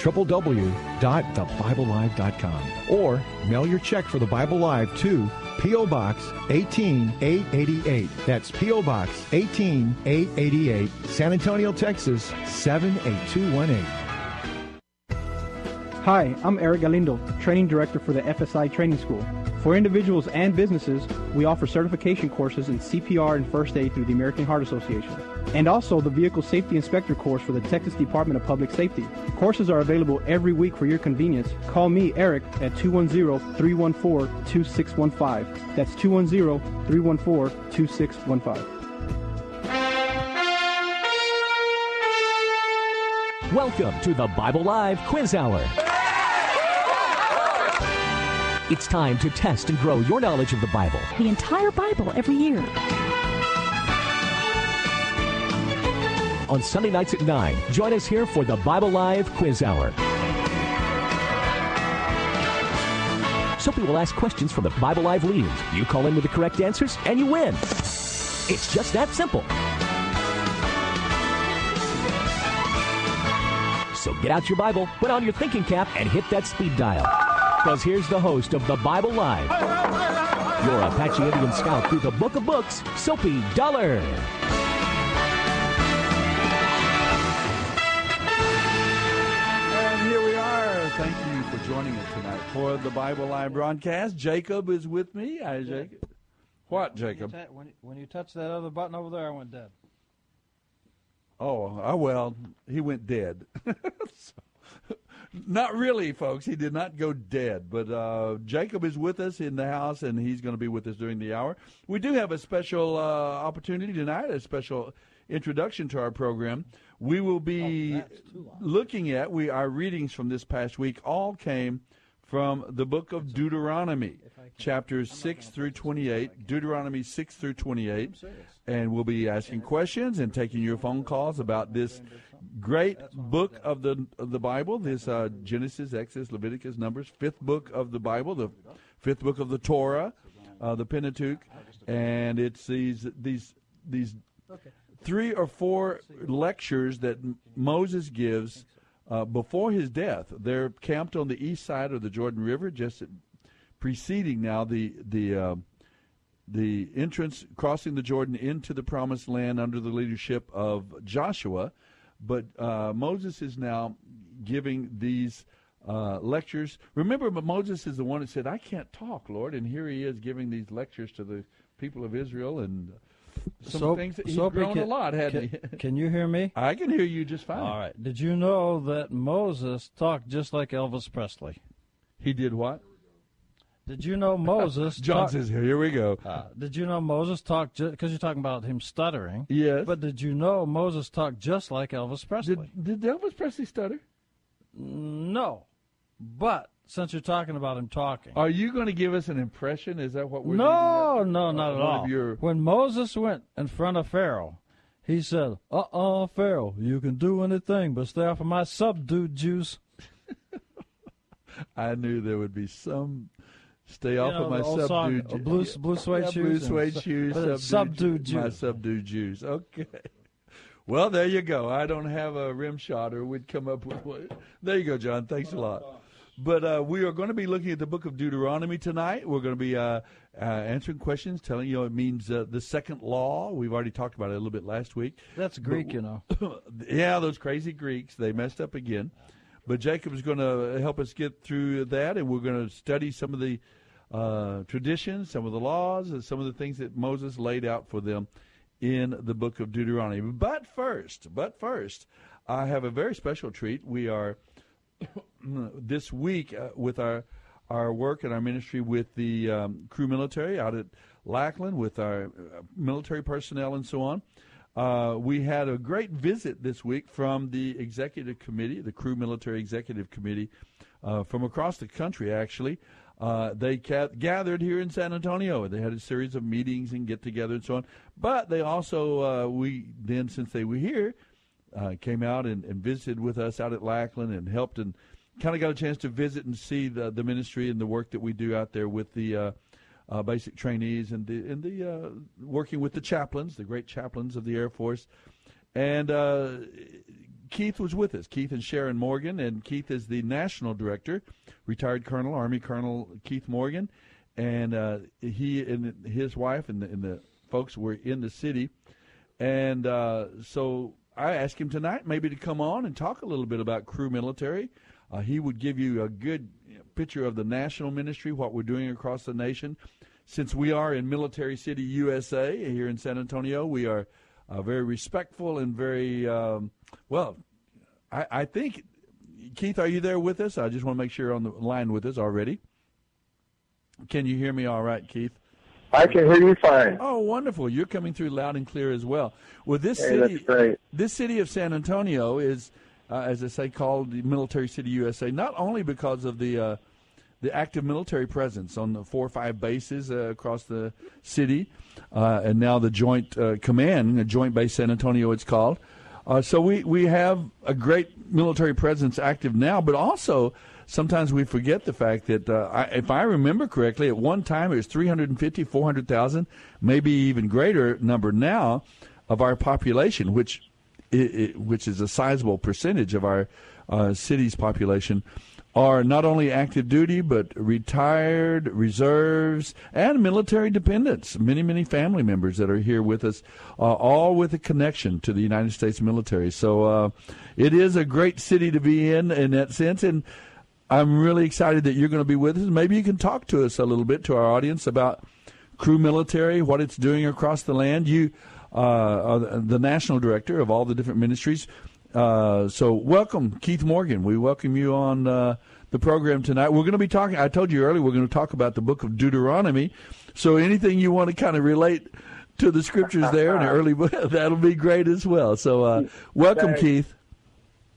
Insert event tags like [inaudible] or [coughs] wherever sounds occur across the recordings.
www.thebiblelive.com or mail your check for the Bible Live to P.O. Box 18888. That's P.O. Box 18888, San Antonio, Texas 78218. Hi, I'm Eric Galindo, Training Director for the FSI Training School. For individuals and businesses, we offer certification courses in CPR and First Aid through the American Heart Association, and also the Vehicle Safety Inspector course for the Texas Department of Public Safety. Courses are available every week for your convenience. Call me, Eric, at 210-314-2615. That's 210-314-2615. Welcome to the Bible Live Quiz Hour. It's time to test and grow your knowledge of the Bible. The entire Bible every year. On Sunday nights at 9, join us here for the Bible Live Quiz Hour. Soapy will ask questions from the Bible Live leaders. You call in with the correct answers, and you win. It's just that simple. So get out your Bible, put on your thinking cap, and hit that speed dial. Because here's the host of the Bible Live, your Apache Indian scout through the book of books, Soapy Dollar. Joining us tonight for the Bible Live broadcast. Jacob is with me. Hi, Jacob. What, Jacob? When you, ta- when, you, when you touched that other button over there, I went dead. Oh, oh well, he went dead. [laughs] So, not really, folks. He did not go dead, but uh, Jacob is with us in the house, and he's going to be with us during the hour. We do have a special uh, opportunity tonight, a special introduction to our program. We will be looking at we our readings from this past week all came from the book of Deuteronomy, chapters 6 through 28, Deuteronomy 6 through 28, and we'll be asking questions and taking your phone calls about this great book of the of the Bible, this uh, Genesis, Exodus, Leviticus, Numbers, fifth book of the Bible, the fifth book of the Torah, uh, the Pentateuch, and it's these these these three or four lectures that Moses gives uh, before his death. They're camped on the east side of the Jordan River, just preceding now the the uh, the entrance crossing the Jordan into the promised land under the leadership of Joshua. But uh, Moses is now giving these uh, lectures. Remember, Moses is the one that said, "I can't talk, Lord," and here he is giving these lectures to the people of Israel and some Soap- things that he's Soapy, grown can, a lot, can, hadn't he? [laughs] can you hear me? I can hear you just fine. All right. Did you know that Moses talked just like Elvis Presley? He did what? Did you know Moses? [laughs] John talk- says, "Here we go." Uh, did you know Moses talked just because you're talking about him stuttering? Yes. But did you know Moses talked just like Elvis Presley? Did, did Elvis Presley stutter? No. But since you're talking about him talking, Are you going to give us an impression? Is that what we're no, no, not Uh, at all. Your, When Moses went in front of Pharaoh, he said, "Uh-uh, Pharaoh, you can do anything but stay off of my subdued juice." [laughs] I knew there would be some stay off know, of my old song, subdued uh, blue- blue suede yeah, shoes blue suede shoes, subdued my juice. subdued juice. Okay. Well, there you go. I don't have a rim shot, or we'd come up with what. There you go, John. Thanks a lot. But uh, we are going to be looking at the book of Deuteronomy tonight. We're going to be uh, uh, answering questions, telling you it means uh, the second law. We've already talked about it a little bit last week. That's Greek, you know. [coughs] yeah, those crazy Greeks. They messed up again. But Jacob is going to help us get through that, and we're going to study some of the uh, traditions, some of the laws, and some of the things that Moses laid out for them in the book of Deuteronomy. But first, but first, I have a very special treat. We are this week uh, with our our work and our ministry with the um, Cru military out at Lackland with our uh, military personnel and so on. Uh, we had a great visit this week from the executive committee, the Cru Military Executive Committee, uh, from across the country, actually. Uh, they ca- gathered here in San Antonio. They had a series of meetings and get together and so on. But they also, uh, we then, since they were here, uh, came out and, and visited with us out at Lackland and helped and kind of got a chance to visit and see the, the ministry and the work that we do out there with the uh, uh, basic trainees and the and the uh, working with the chaplains, the great chaplains of the Air Force. And uh, Keith was with us, Keith and Sharon Morgan, and Keith is the national director, retired Colonel, Army Colonel Keith Morgan, and uh, he and his wife and the, and the folks were in the city, and uh, so I asked him tonight maybe to come on and talk a little bit about Cru military. Uh, he would give you a good picture of the national ministry, what we're doing across the nation. Since we are in Military City, USA, here in San Antonio, we are uh, very respectful and very um, well. I, I, think, Keith, are you there with us? I just want to make sure you're on the line with us already. Can you hear me all right, Keith? I can hear you fine. Oh, wonderful! You're coming through loud and clear as well. Well, this hey, city, this city of San Antonio is, uh, as I say, called the Military City USA, not only because of the uh, the active military presence on the four or five bases uh, across the city, uh, and now the Joint uh, Command, the Joint Base San Antonio, it's called. Uh, so we, we have a great military presence active now, but also sometimes we forget the fact that, I, if I remember correctly, at one time it was 350, 400,000, maybe even greater number now of our population, which it, it, which is a sizable percentage of our uh, city's population are not only active duty but retired, reserves, and military dependents. Many, many family members that are here with us, uh, all with a connection to the United States military. So uh, it is a great city to be in in that sense, and I'm really excited that you're going to be with us. Maybe you can talk to us a little bit to our audience about Cru Military, what it's doing across the land. You the national director of all the different ministries. Uh, so welcome, Keith Morgan. We welcome you on uh, the program tonight. We're going to be talking. I told you earlier we're going to talk about the book of Deuteronomy. So anything you want to kind of relate to the scriptures [laughs] there in the early book, [laughs] that'll be great as well. So uh, welcome, Thanks. Keith.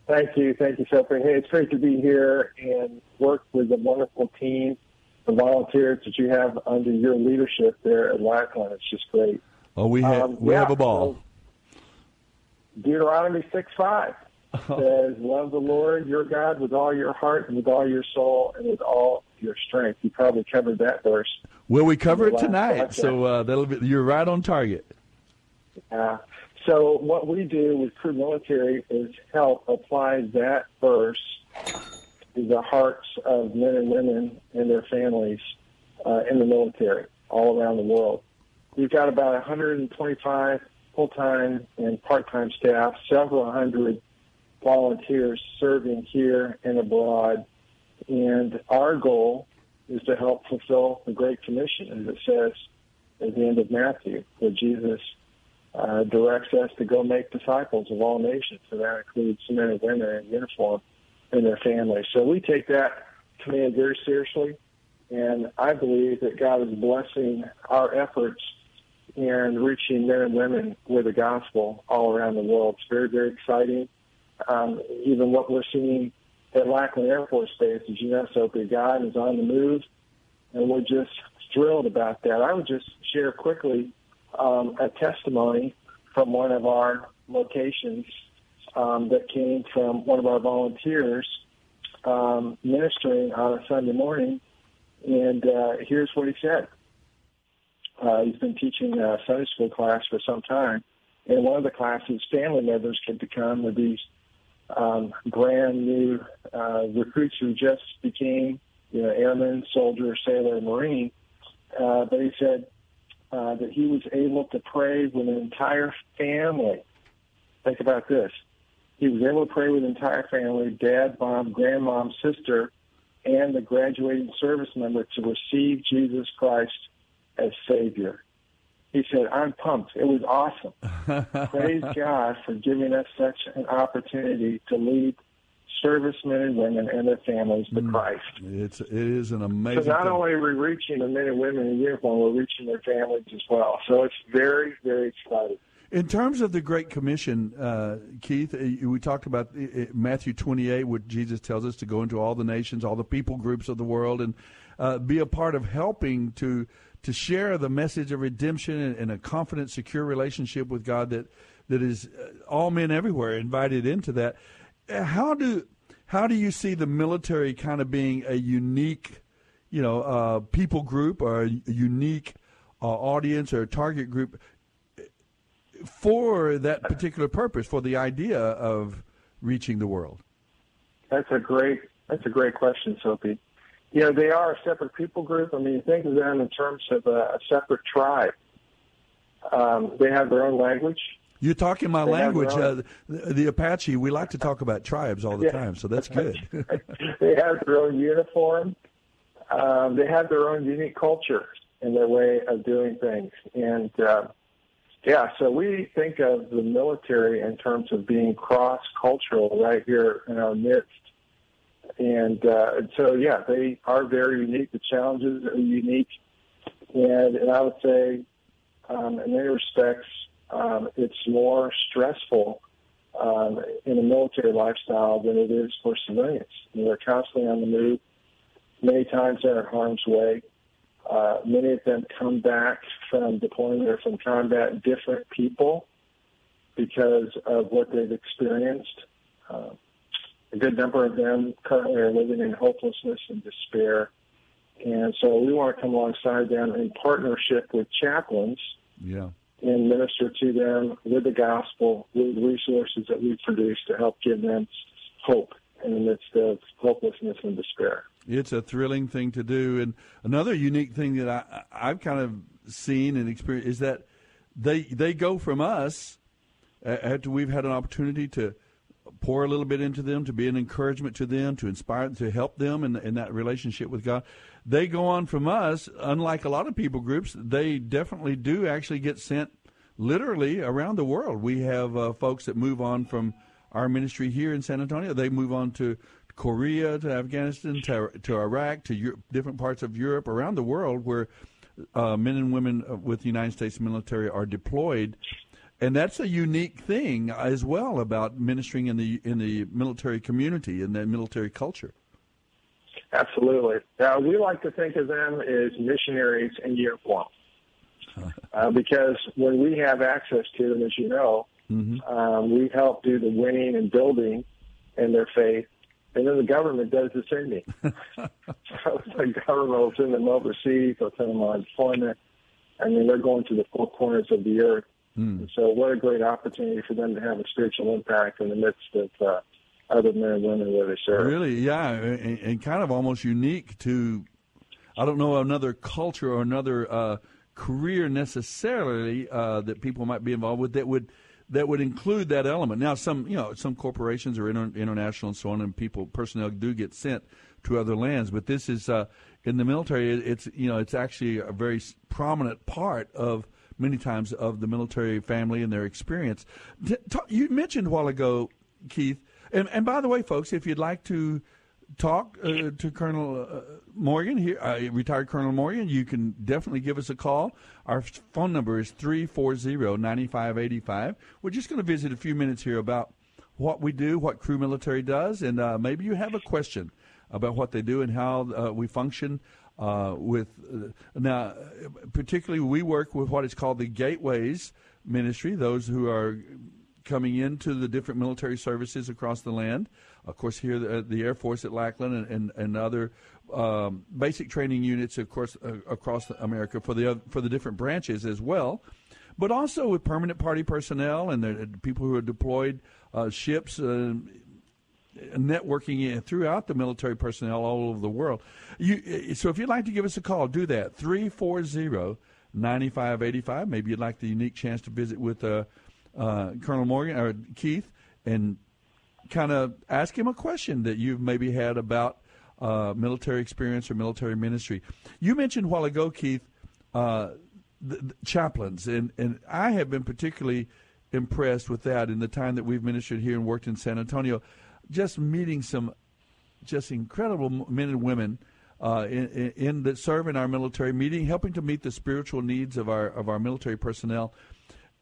Thank you, thank you, Soapy. Hey, it's great to be here and work with a wonderful team of volunteers that you have under your leadership there at Lackland. It's just great. Oh, we have Um, we yeah, have a ball. so Deuteronomy 6 5 [laughs] says, Love the Lord your God with all your heart and with all your soul and with all your strength. You probably covered that verse. Well, we cover it tonight, podcast. so uh, that'll be you're right on target. Uh, so what we do with Cru Military is help apply that verse to the hearts of men and women and their families uh, in the military all around the world. We've got about 125 full-time and part-time staff, several hundred volunteers serving here and abroad, and our goal is to help fulfill the Great Commission, it says at the end of Matthew, where Jesus uh, directs us to go make disciples of all nations, and that includes men and women in uniform and their families. So we take that command very seriously, and I believe that God is blessing our efforts in reaching men and women with the gospel all around the world. It's very, very exciting. Um, even what we're seeing at Lackland Air Force Base, as you know, Soapy, God is on the move, and we're just thrilled about that. I would just share quickly um, a testimony from one of our locations um, that came from one of our volunteers um, ministering on a Sunday morning. And uh, here's what he said. Uh, he's been teaching a Sunday school class for some time. And one of the classes, family members get to come with these um, brand new uh, recruits who just became, you know, airman, soldier, sailor, marine. Uh, but he said uh, that he was able to pray with an entire family. Think about this. He was able to pray with an entire family, dad, mom, grandmom, sister, and the graduating service member to receive Jesus Christ as Savior. He said, I'm pumped. It was awesome. [laughs] Praise God for giving us such an opportunity to lead servicemen and women and their families to Christ. It's it is an amazing. So not thing. only are we reaching the men and women in uniform, we're reaching their families as well. So it's very, very exciting. In terms of the Great Commission, uh, Keith, uh, we talked about uh, Matthew 28, where Jesus tells us to go into all the nations, all the people groups of the world, and uh, be a part of helping to to share the message of redemption and, and a confident, secure relationship with God that that is uh, all men everywhere invited into that. Uh, How do how do you see the military kind of being a unique, you know, uh, people group or a unique uh, audience or target group for that particular purpose, for the idea of reaching the world? That's a great that's a great question, Soapy. You know, they are a separate people group. I mean, think of them in terms of a, a separate tribe. Um, they have their own language. You're talking my They language. Uh, the, the Apache, we like to talk about tribes all the Yeah. time, so that's good. [laughs] [laughs] they have their own uniform. Um, they have their own unique culture and their way of doing things. And uh, yeah, so we think of the military in terms of being cross-cultural right here in our midst. And, uh, and so yeah, they are very unique. The challenges are unique, and, and I would say, um, in many respects, um, it's more stressful um, in a military lifestyle than it is for civilians. You know, they're constantly on the move. Many times they're in harm's way. Uh, many of them come back from deployment or from combat different people because of what they've experienced. Uh, a good number of them currently are living in hopelessness and despair. And so we want to come alongside them in partnership with chaplains yeah. and minister to them with the gospel, with resources that we produce to help give them hope in the midst of hopelessness and despair. It's a thrilling thing to do, and another unique thing that I, I've kind of seen and experienced is that they they go from us after we've had an opportunity to pour a little bit into them, to be an encouragement to them, to inspire, to help them in, in that relationship with God. They go on from us. Unlike a lot of people groups, they definitely do actually get sent literally around the world. We have uh, folks that move on from our ministry here in San Antonio. They move on to Korea, to Afghanistan, to, to Iraq, to Europe, different parts of Europe, around the world, where uh, men and women with the United States military are deployed. And that's a unique thing as well about ministering in the in the military community and the military culture. Absolutely. Uh, we like to think of them as missionaries in uniform. [laughs] Uh, because when we have access to them, as you know, um, we help do the winning and building in their faith, and then the government does the sending. [laughs] so [laughs] the government will send them overseas, they'll send them on deployment. I mean, they're going to the four corners of the earth. And so, what a great opportunity for them to have a spiritual impact in the midst of uh, other men and women where they serve. Really, yeah, and, and kind of almost unique to, I don't know, another culture or another uh, career necessarily uh, that people might be involved with that would that would include that element. Now, some you know some corporations are inter- international and so on, and people personnel do get sent to other lands, but this is uh, in the military. It's you know it's actually a very prominent part of many times of the military family and their experience. You mentioned a while ago, Keith, and, and by the way, folks, if you'd like to talk uh, to Colonel uh, Morgan here, uh, retired Colonel Morgan, you can definitely give us a call. Our phone number is 340-9585. We're just going to visit a few minutes here about what we do, what Cru Military does, and uh, maybe you have a question about what they do and how uh, we function uh, with uh, now particularly we work with what is called the gateways ministry those who are coming into the different military services across the land. Of course here the, the air force at lackland and, and, and other um, basic training units of course uh, across america for the for the different branches as well but also with permanent party personnel and the people who are deployed uh, ships uh, networking throughout the military personnel all over the world. You, so if you'd like to give us a call, do that. 340-9585. Maybe you'd like the unique chance to visit with uh, uh, Colonel Morgan or Keith and kind of ask him a question that you've maybe had about uh, military experience or military ministry. You mentioned a while ago, Keith, uh, the, the chaplains, and, and I have been particularly impressed with that in the time that we've ministered here and worked in San Antonio. Just meeting some just incredible men and women uh, in, in, that serve in our military, meeting, helping to meet the spiritual needs of our of our military personnel.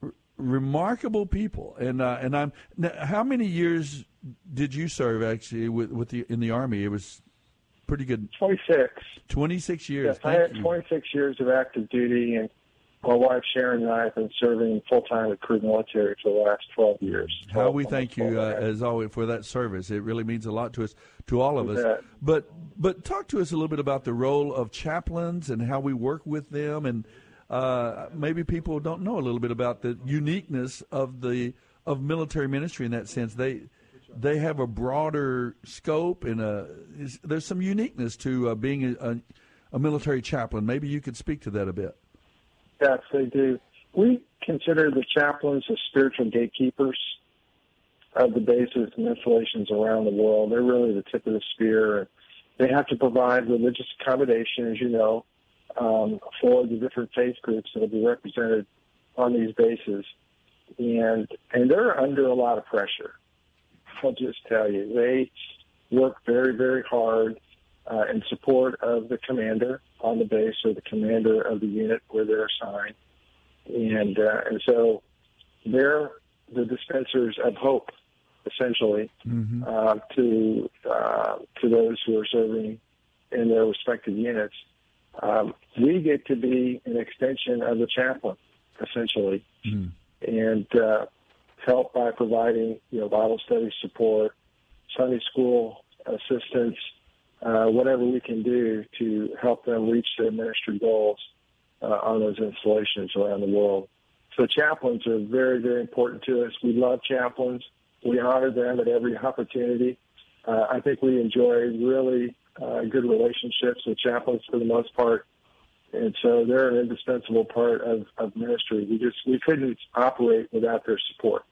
R- remarkable people, and uh, and I'm. Now, how many years did you serve actually with with the in the army? It was pretty good. Twenty six. Twenty six years. Yes, I had twenty six years of active duty, and my wife Sharon and I have been serving full time with Cru Military for the last twelve years. How we thank you uh, as always for that service. It really means a lot to us, to all of us. But but talk to us a little bit about the role of chaplains and how we work with them, and uh, maybe people don't know a little bit about the uniqueness of the of military ministry in that sense. They they have a broader scope and a, is, there's some uniqueness to uh, being a, a, a military chaplain. Maybe you could speak to that a bit. Yes, they do. We consider the chaplains as spiritual gatekeepers of the bases and installations around the world. They're really the tip of the spear. They have to provide religious accommodation, as you know, um, for the different faith groups that will be represented on these bases, and and they're under a lot of pressure. I'll just tell you, they work very, very hard uh, in support of the commander on the base or the commander of the unit where they're assigned, and uh, and so they're the dispensers of hope, essentially, uh, to uh, to those who are serving in their respective units. Um, we get to be an extension of the chaplain, essentially, and uh, help by providing you know Bible study support, Sunday school assistance, uh, whatever we can do to help them reach their ministry goals uh, on those installations around the world. So chaplains are very, very important to us. We love chaplains. We honor them at every opportunity. Uh, I think we enjoy really uh, good relationships with chaplains for the most part. And so they're an indispensable part of, of ministry. We just we couldn't operate without their support.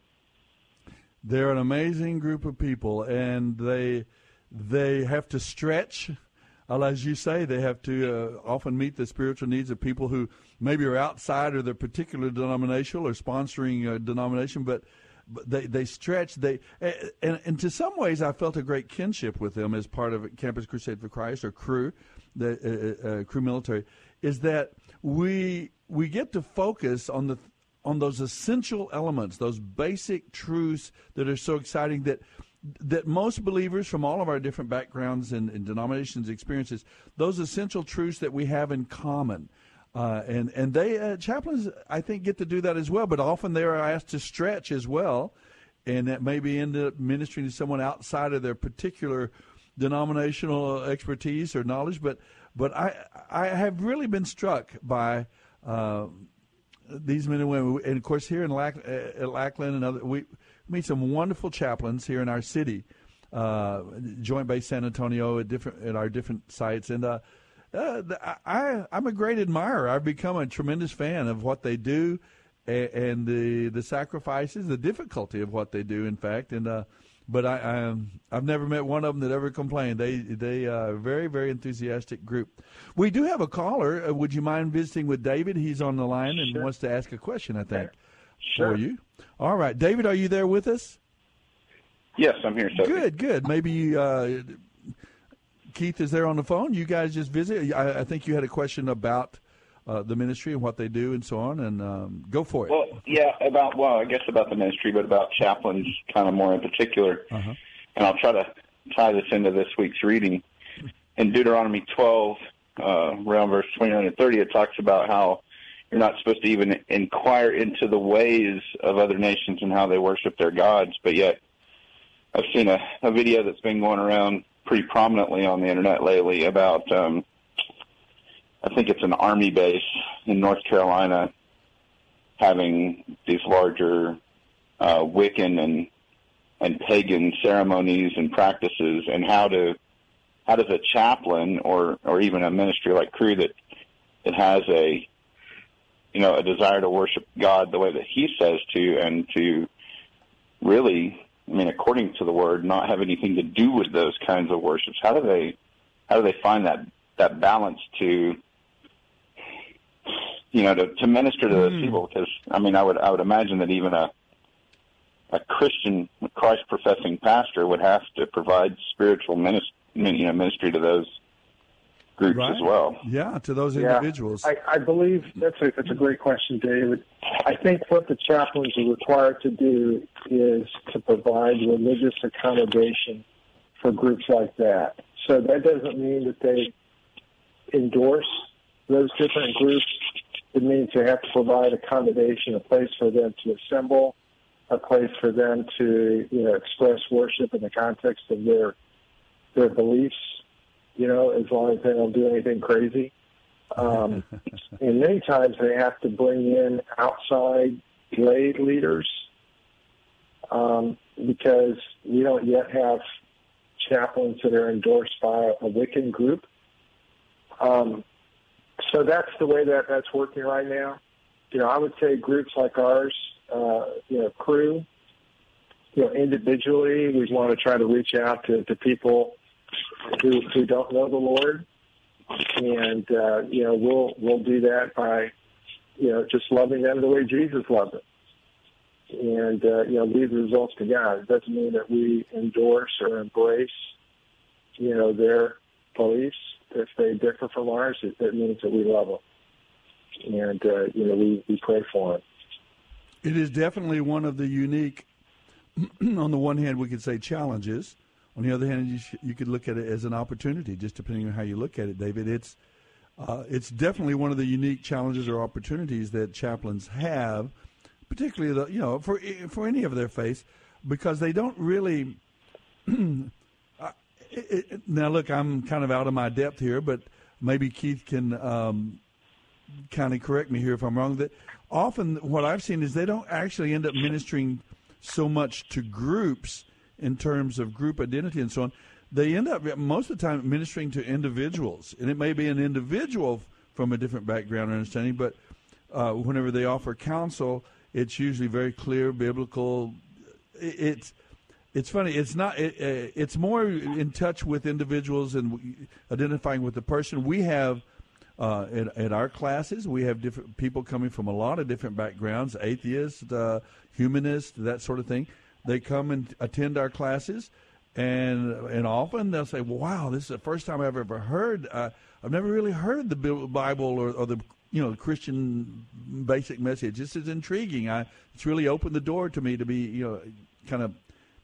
They're an amazing group of people, and they they have to stretch. Uh, as you say, they have to uh, often meet the spiritual needs of people who maybe are outside of their particular denominational or sponsoring uh, denomination, but, but they they stretch. They and, and to some ways, I felt a great kinship with them as part of Campus Crusade for Christ or Cru, the uh, uh, Cru Military. Is that we we get to focus on the on those essential elements, those basic truths that are so exciting that that most believers from all of our different backgrounds and, and denominations experiences those essential truths that we have in common. Uh, and and they uh, chaplains, I think, get to do that as well. But often they are asked to stretch as well, and that maybe end up ministering to someone outside of their particular denominational expertise or knowledge. But but I I have really been struck by. Uh, these men and women, and of course here in Lack, uh, at Lackland and other, we meet some wonderful chaplains here in our city, uh, Joint Base San Antonio at different at our different sites, and uh, uh, I I'm a great admirer. I've become a tremendous fan of what they do, and, and the the sacrifices, the difficulty of what they do. In fact, and uh, but I, I um, I've never met one of them that ever complained. They they are a very very enthusiastic group. We do have a caller. Uh, would you mind visiting with David? He's on the line and Sure. wants to ask a question. I think Sure. for you. All right, David, are you there with us? Yes, I'm here. Soapy. Good, good. Maybe uh, Keith is there on the phone. You guys just visit. I, I think you had a question about uh, the ministry and what they do and so on. And um, go for it. Well, yeah, about well, I guess about the ministry, but about chaplains, kind of more in particular. Uh-huh. And I'll try to tie this into this week's reading. In Deuteronomy 12, uh, around verse 29 and 30, it talks about how you're not supposed to even inquire into the ways of other nations and how they worship their gods. But yet, I've seen a, a video that's been going around pretty prominently on the internet lately about, um, I think it's an army base in North Carolina having these larger uh, Wiccan and and pagan ceremonies and practices, and how to how does a chaplain or or even a ministry like Cru that that has a you know a desire to worship God the way that He says to, and to really, I mean, according to the Word, not have anything to do with those kinds of worships. How do they how do they find that that balance to you know to, to minister to those hmm. people? Because I mean, I would I would imagine that even a a Christian, Christ professing pastor would have to provide spiritual ministry, you know, ministry to those groups right. as well. Yeah, to those Yeah. individuals. I, I believe that's a that's a great question, David. I think what the chaplains are required to do is to provide religious accommodation for groups like that. So that doesn't mean that they endorse those different groups. It means they have to provide accommodation, a place for them to assemble, a place for them to you know express worship in the context of their their beliefs. You know, as long as they don't do anything crazy. Um, [laughs] and many times they have to bring in outside lay leaders um, because we don't yet have chaplains that are endorsed by a Wiccan group. Um, so that's the way that that's working right now. You know, I would say groups like ours, uh, you know, Cru, you know, individually, we want to try to reach out to, to people who who don't know the Lord, and uh, you know, we'll we'll do that by, you know, just loving them the way Jesus loved them, and uh, you know, leave the results to God. It doesn't mean that we endorse or embrace, you know, their beliefs if they differ from ours. It, it means that we love them, and uh, you know, we we pray for them. It is definitely one of the unique, [clears throat] on the one hand, we could say challenges. On the other hand, you, sh- you could look at it as an opportunity, just depending on how you look at it, David. It's uh, it's definitely one of the unique challenges or opportunities that chaplains have, particularly the you know for for any of their faiths, because they don't really. [clears throat] uh, it, it, now, look, I'm kind of out of my depth here, but maybe Keith can um, kind of correct me here if I'm wrong. That often what I've seen is they don't actually end up ministering so much to groups in terms of group identity and so on. They end up most of the time ministering to individuals, and it may be an individual from a different background or understanding, but uh, whenever they offer counsel, it's usually very clear, biblical. It, it's it's funny. It's not. It, uh, it's more in touch with individuals and identifying with the person. We have uh, at, at our classes, we have different people coming from a lot of different backgrounds: atheists, uh, humanists, that sort of thing. They come and attend our classes, and and often they'll say, "Wow, this is the first time I've ever heard. Uh, I've never really heard the Bible or, or the you know Christian basic message. This is intriguing. I, it's really opened the door to me to be you know kind of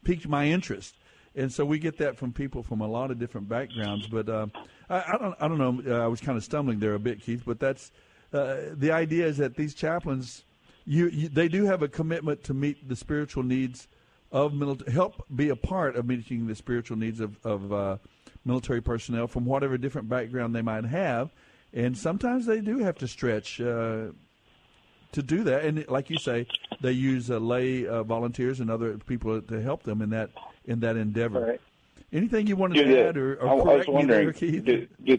piqued my interest." And so we get that from people from a lot of different backgrounds. But uh, I, I don't, I don't know. Uh, I was kind of stumbling there a bit, Keith. But that's uh, the idea is that these chaplains, you, you, they do have a commitment to meet the spiritual needs of military, help be a part of meeting the spiritual needs of, of uh, military personnel from whatever different background they might have, and sometimes they do have to stretch uh, to do that. And like you say, they use uh, lay uh, volunteers and other people to help them in that in that endeavor. Right. Anything you wanted Do to the- add or, or I, I correct me wondering, there, Keith? do, do,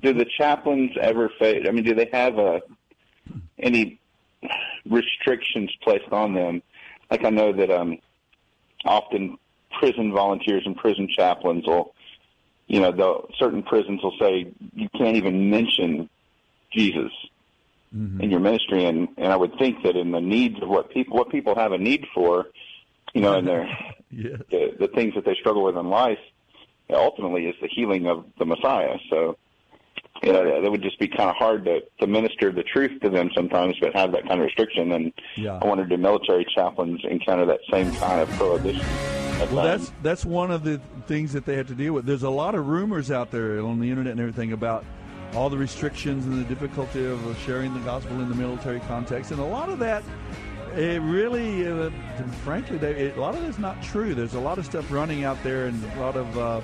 do the chaplains ever face? I mean, do they have uh, any restrictions placed on them? Like I know that um, often prison volunteers and prison chaplains will, you know, the certain prisons will say you can't even mention Jesus mm-hmm. in your ministry, and and I would think that in the needs of what people what people have a need for, you know, in their [laughs] yes. the, the things that they struggle with in life ultimately is the healing of the Messiah. So, you know, that would just be kind of hard to, to minister the truth to them sometimes, but have that kind of restriction. And Yeah. I wonder, do military chaplains encounter that same kind of prohibition? Well, that's that's one of the things that they have to deal with. There's a lot of rumors out there on the internet and everything about all the restrictions and the difficulty of sharing the gospel in the military context, and a lot of that, it really, uh, frankly, they, it, a lot of it's not true. There's a lot of stuff running out there, and a lot of. Uh,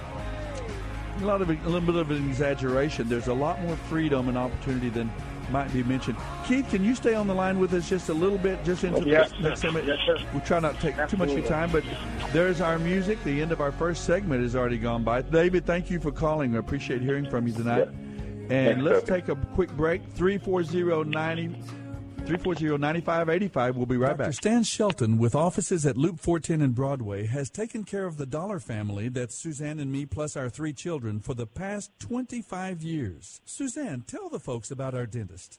a lot of a little bit of an exaggeration. There's a lot more freedom and opportunity than might be mentioned. Keith, can you stay on the line with us just a little bit, just into Yes, the next sir. segment? Yes, sir. We'll try not to take too much of your time, but there's our music. The end of our first segment has already gone by. David, thank you for calling. I appreciate hearing from you tonight. And Thanks, let's Soapy. take a quick break. 340 340-9585. We'll be right Dr. back. Stan Shelton, with offices at Loop 410 and Broadway, has taken care of the Dollar family, that's Suzanne and me plus our three children, for the past 25 years. Suzanne, tell the folks about our dentist.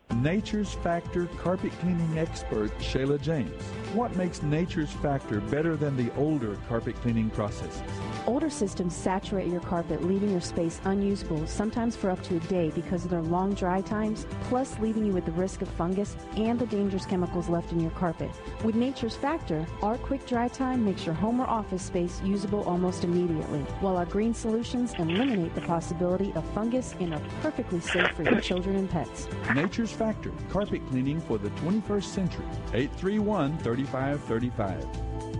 Nature's Factor carpet cleaning expert Shayla James. What makes Nature's Factor better than the older carpet cleaning processes? Older systems saturate your carpet, leaving your space unusable, sometimes for up to a day because of their long dry times, plus leaving you with the risk of fungus and the dangerous chemicals left in your carpet. With Nature's Factor, our quick dry time makes your home or office space usable almost immediately, while our green solutions eliminate the possibility of fungus and are perfectly safe for your children and pets. Nature's Factor carpet cleaning for the 21st century. 831 3535.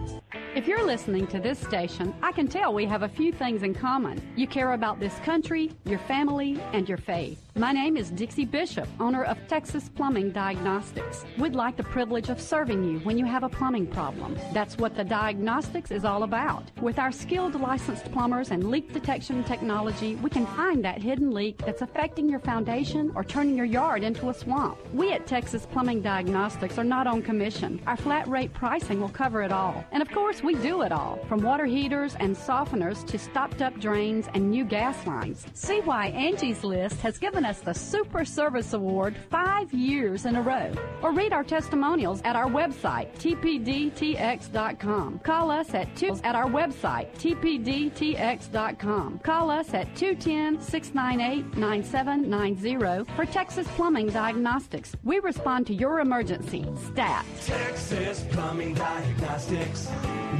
If you're listening to this station, I can tell we have a few things in common. You care about this country, your family, and your faith. My name is Dixie Bishop, owner of Texas Plumbing Diagnostics. We'd like the privilege of serving you when you have a plumbing problem. That's what the diagnostics is all about. With our skilled licensed plumbers and leak detection technology, we can find that hidden leak that's affecting your foundation or turning your yard into a swamp. We at Texas Plumbing Diagnostics are not on commission. Our flat rate pricing will cover it all. And of course, we do it all, from water heaters and softeners to stopped up drains and new gas lines. See why Angie's List has given us the Super Service Award five years in a row. Or read our testimonials at our website, tpdtx.com. Call us at two at our website, tpdtx.com. Call us at 210-698-9790 for Texas Plumbing Diagnostics. We respond to your emergency. STAT. Texas Plumbing Diagnostics.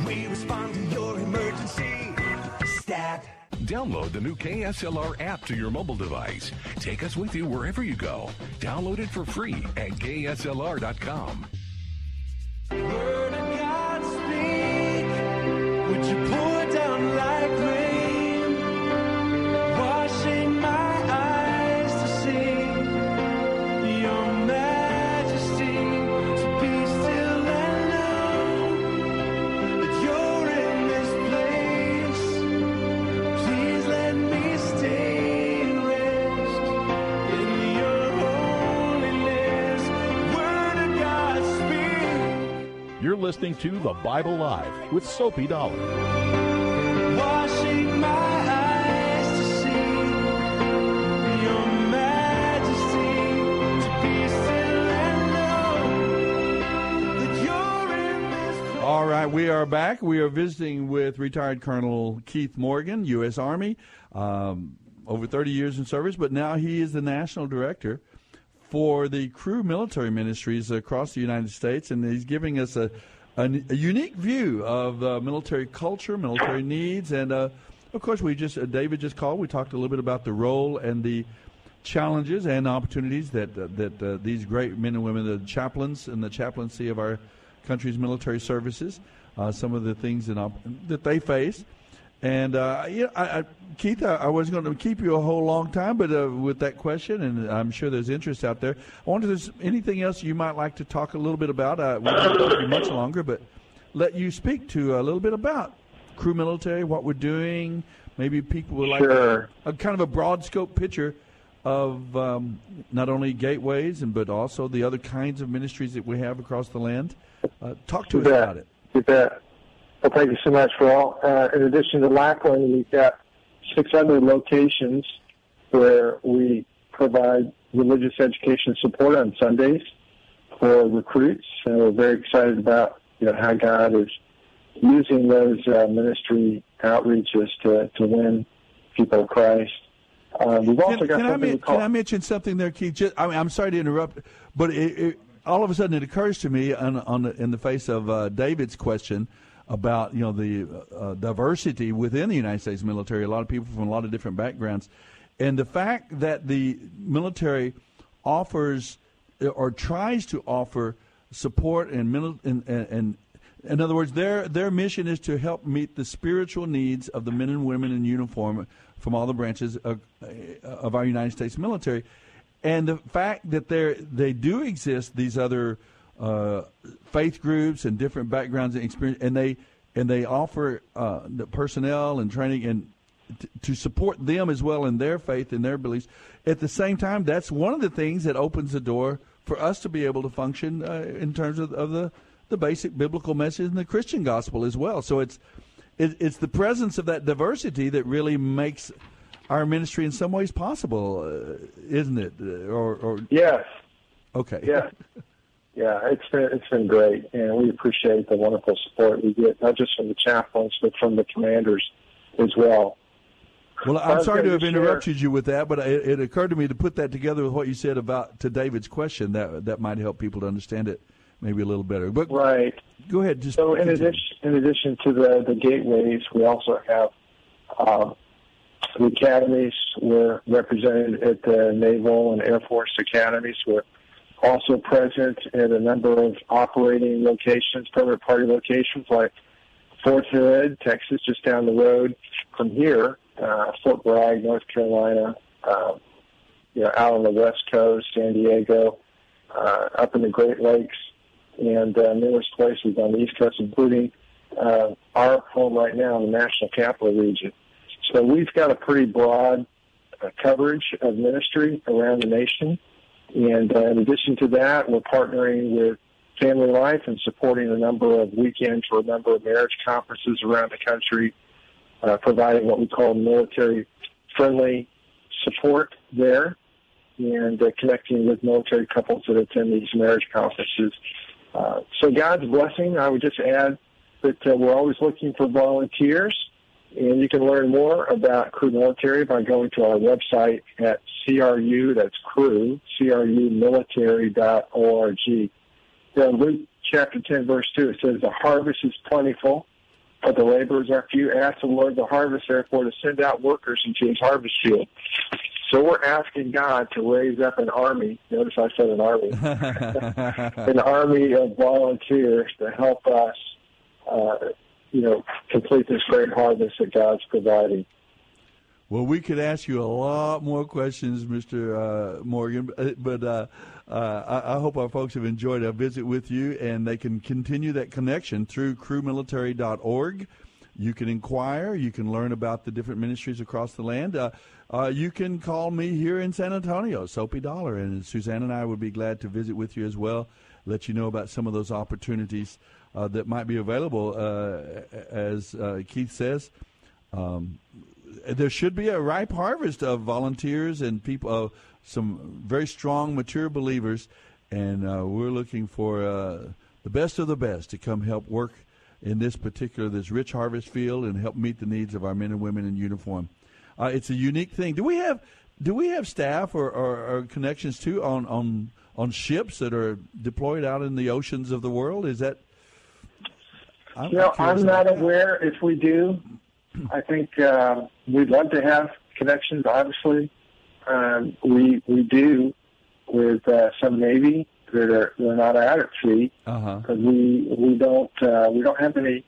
We respond to your emergency. Stat. Download the new KSLR app to your mobile device. Take us with you wherever you go. Download it for free at KSLR.com. Word of God speak. Would you pour down like rain? You're listening to The Bible Live with Soapy Dollar. Washing my eyes to see your majesty, to be still and know that you're in this All right, we are back. We are visiting with retired Colonel Keith Morgan, U.S. Army, um, over 30 years in service, but now he is the national director for the Cru Military Ministries across the United States, and he's giving us a, a, a unique view of uh, military culture, military needs, and uh, of course, we just uh, David just called. We talked a little bit about the role and the challenges and opportunities that uh, that uh, these great men and women, the chaplains and the chaplaincy of our country's military services, uh, some of the things op- that they face. And uh, you know, I, I, Keith, I, I was going to keep you a whole long time, but uh, with that question, and I'm sure there's interest out there. I wonder if there's anything else you might like to talk a little bit about. Uh, we won't keep you much longer, but let you speak to a little bit about Cru military, what we're doing. Maybe people would like Sure. a, a kind of a broad scope picture of um, not only gateways and but also the other kinds of ministries that we have across the land. Uh, talk to us about it. You bet. Well, thank you so much for all. Uh, in addition to Lackland, we've got 600 locations where we provide religious education support on Sundays for recruits, and we're very excited about you know how God is using those uh, ministry outreaches to to win people to Christ. Uh, we've also Can, got can I, something men- we call can I mention something there, Keith? Just, I mean, I'm sorry to interrupt, but it, it, all of a sudden it occurs to me on, on the, in the face of uh, David's question about you know the uh, diversity within the United States military. A lot of people from a lot of different backgrounds, and the fact that the military offers or tries to offer support and and, and, in other words, their their mission is to help meet the spiritual needs of the men and women in uniform from all the branches of, of our United States military, and the fact that they they do exist these other uh, faith groups and different backgrounds and experience, and they and they offer uh, the personnel and training and t- to support them as well in their faith and their beliefs. At the same time, that's one of the things that opens the door for us to be able to function uh, in terms of, of the the basic biblical message and the Christian gospel as well. So it's it, it's the presence of that diversity that really makes our ministry in some ways possible, uh, isn't it? Uh, Or, or Yes. okay, Yeah. Yeah, it's been it's been great, and we appreciate the wonderful support we get, not just from the chaplains, but from the commanders as well. Well, I'm sorry to have share- interrupted you with that, but it, it occurred to me to put that together with what you said about to David's question. That that might help people to understand it maybe a little better. But Right. go ahead. Just So, in continue. addition, in addition to the the gateways, we also have um, the academies. We're represented at the Naval and Air Force academies. We're also present at a number of operating locations, permanent party locations like Fort Hood, Texas, just down the road from here, uh, Fort Bragg, North Carolina, uh, you know, out on the West Coast, San Diego, uh, up in the Great Lakes, and uh, numerous places on the East Coast, including uh, our home right now in the National Capital Region. So we've got a pretty broad uh, coverage of ministry around the nation. And uh, in addition to that, we're partnering with Family Life and supporting a number of weekends for a number of marriage conferences around the country, uh, providing what we call military friendly support there and uh, connecting with military couples that attend these marriage conferences. Uh, so God's blessing, I would just add that uh, we're always looking for volunteers, and you can learn more about Cru Military by going to our website at CRU, that's crew, crumilitary.org. In Luke chapter 10, verse 2, it says, The harvest is plentiful, but the laborers are few. Ask the Lord the harvest, therefore, to send out workers into his harvest field. So we're asking God to raise up an army. Notice I said an army. [laughs] an army of volunteers to help us, uh, you know, complete this great harvest that God's providing. Well, we could ask you a lot more questions, Mr. Uh, Morgan, but, but uh, uh, I, I hope our folks have enjoyed our visit with you, and they can continue that connection through crumilitary.org. You can inquire. You can learn about the different ministries across the land. Uh, uh, you can call me here in San Antonio, Soapy Dollar, and Suzanne and I would be glad to visit with you as well, let you know about some of those opportunities uh, that might be available. Uh, as uh, Keith says, um, there should be a ripe harvest of volunteers and people, uh, some very strong, mature believers, and we're looking for the best of the best to come help work in this particular, this rich harvest field, and help meet the needs of our men and women in uniform. Uh, it's a unique thing. Do we have do we have staff or, or, or connections too on, on on ships that are deployed out in the oceans of the world? Is that I'm you know, I'm not aware if we do. I think uh, we'd love to have connections. Obviously, um, we we do with uh, some Navy that are they're not out at sea Uh-huh. because we we don't uh, we don't have any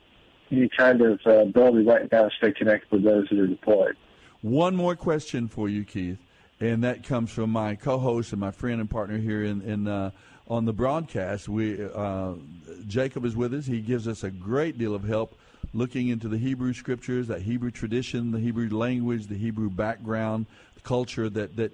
any kind of uh, ability right now to stay connected with those that are deployed. One more question for you, Keith, and that comes from my co-host and my friend and partner here in, in uh, on the broadcast. We uh, Jacob is with us. He gives us a great deal of help looking into the Hebrew scriptures, that Hebrew tradition, the Hebrew language, the Hebrew background, the culture that that